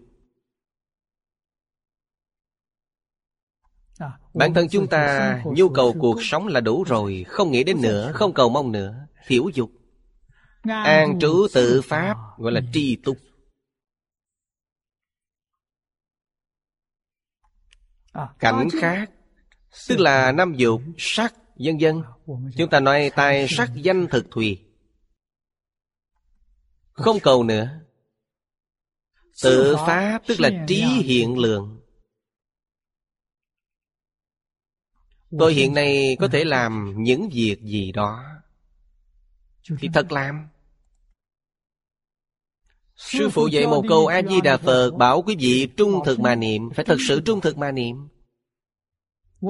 Bản thân chúng ta nhu cầu cuộc sống là đủ rồi Không nghĩ đến nữa, không cầu mong nữa. Thiểu dục. An trú tự pháp gọi là tri túc Cảnh khác Tức là năm dục, sắc, dân dân Chúng ta nói tài sắc danh thực thùy. Không cầu nữa. Tự Pháp tức là trí hiện lượng Tôi hiện nay có thể làm những việc gì đó. Thì thật làm. Sư phụ dạy một câu A-di-đà Phật Bảo quý vị trung thực mà niệm Phải thật sự trung thực mà niệm.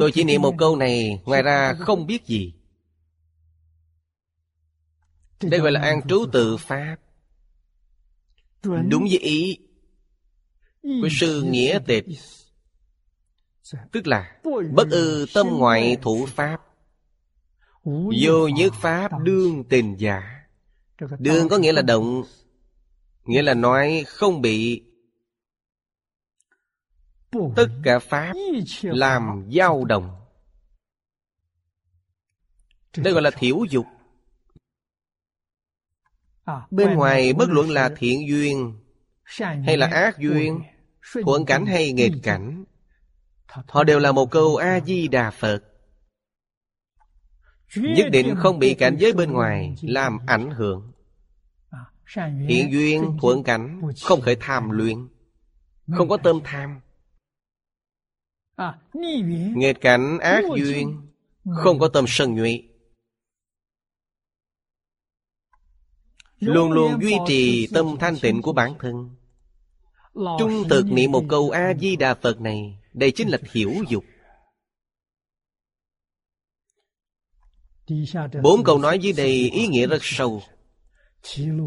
Tôi chỉ niệm một câu này Ngoài ra không biết gì. Đây gọi là an trú tự Pháp. Đúng với ý của sư nghĩa tịch Tức là Bất ư tâm ngoại thủ pháp. Vô nhất pháp đương tình giả. Đương có nghĩa là động Nghĩa là nói không bị Tất cả pháp làm dao động. Đây gọi là thiểu dục. À, Bên ngoài bất luận là thiện duyên Hay là ác duyên Thuận cảnh hay nghịch cảnh Họ đều là một câu A-di-đà Phật. Nhất định không bị cảnh giới bên ngoài Làm ảnh hưởng. Hiện duyên thuận cảnh, Không khởi tham luyện, Không có tâm tham. Nghịch cảnh, ác duyên, Không có tâm sân nhuệ Luôn luôn duy trì tâm thanh tịnh của bản thân. Trung thực niệm một câu A-di-đà Phật này đây chính là hiểu dục. Bốn câu nói dưới đây ý nghĩa rất sâu.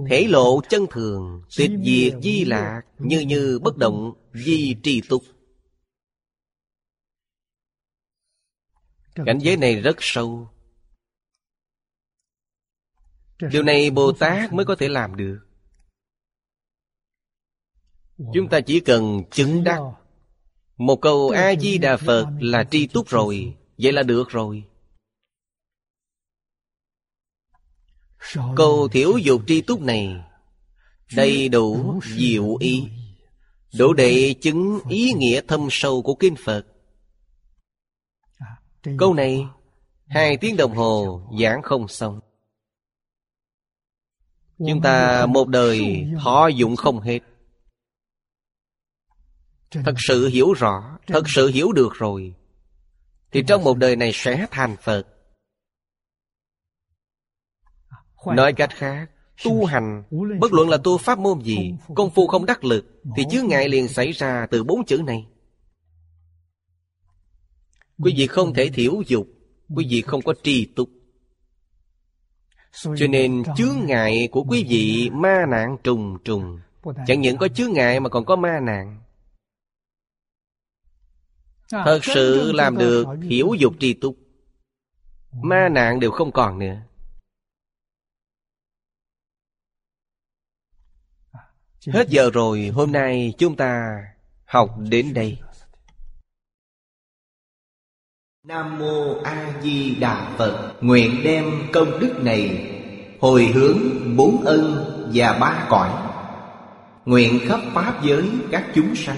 Thể lộ chân thường, tuyệt diệt di lạc, Như như bất động, di trì tục. Cảnh giới này rất sâu. Điều này Bồ Tát mới có thể làm được. Chúng ta chỉ cần chứng đắc. Một câu A-di-đà Phật là tri túc rồi. Vậy là được rồi. Câu thiểu dục tri túc này. Đầy đủ diệu ý. Đủ để chứng ý nghĩa thâm sâu của Kinh Phật. Câu này Hai tiếng đồng hồ giảng không xong. Chúng ta một đời thọ dụng không hết Thật sự hiểu rõ Thật sự hiểu được rồi. Thì trong một đời này sẽ thành Phật. Nói cách khác Tu hành Bất luận là tu pháp môn gì Công phu không đắc lực Thì chướng ngại liền xảy ra từ bốn chữ này. Quý vị không thể thiểu dục Quý vị không có tri túc. Cho nên chướng ngại của quý vị ma nạn trùng trùng. Chẳng những có chướng ngại mà còn có ma nạn Thật sự làm được hiểu dục tri túc. Ma nạn đều không còn nữa. Hết giờ rồi, hôm nay chúng ta học đến đây. Nam Mô A Di Đà Phật Nguyện đem công đức này Hồi hướng bốn ân và ba cõi. Nguyện khắp Pháp giới các chúng sanh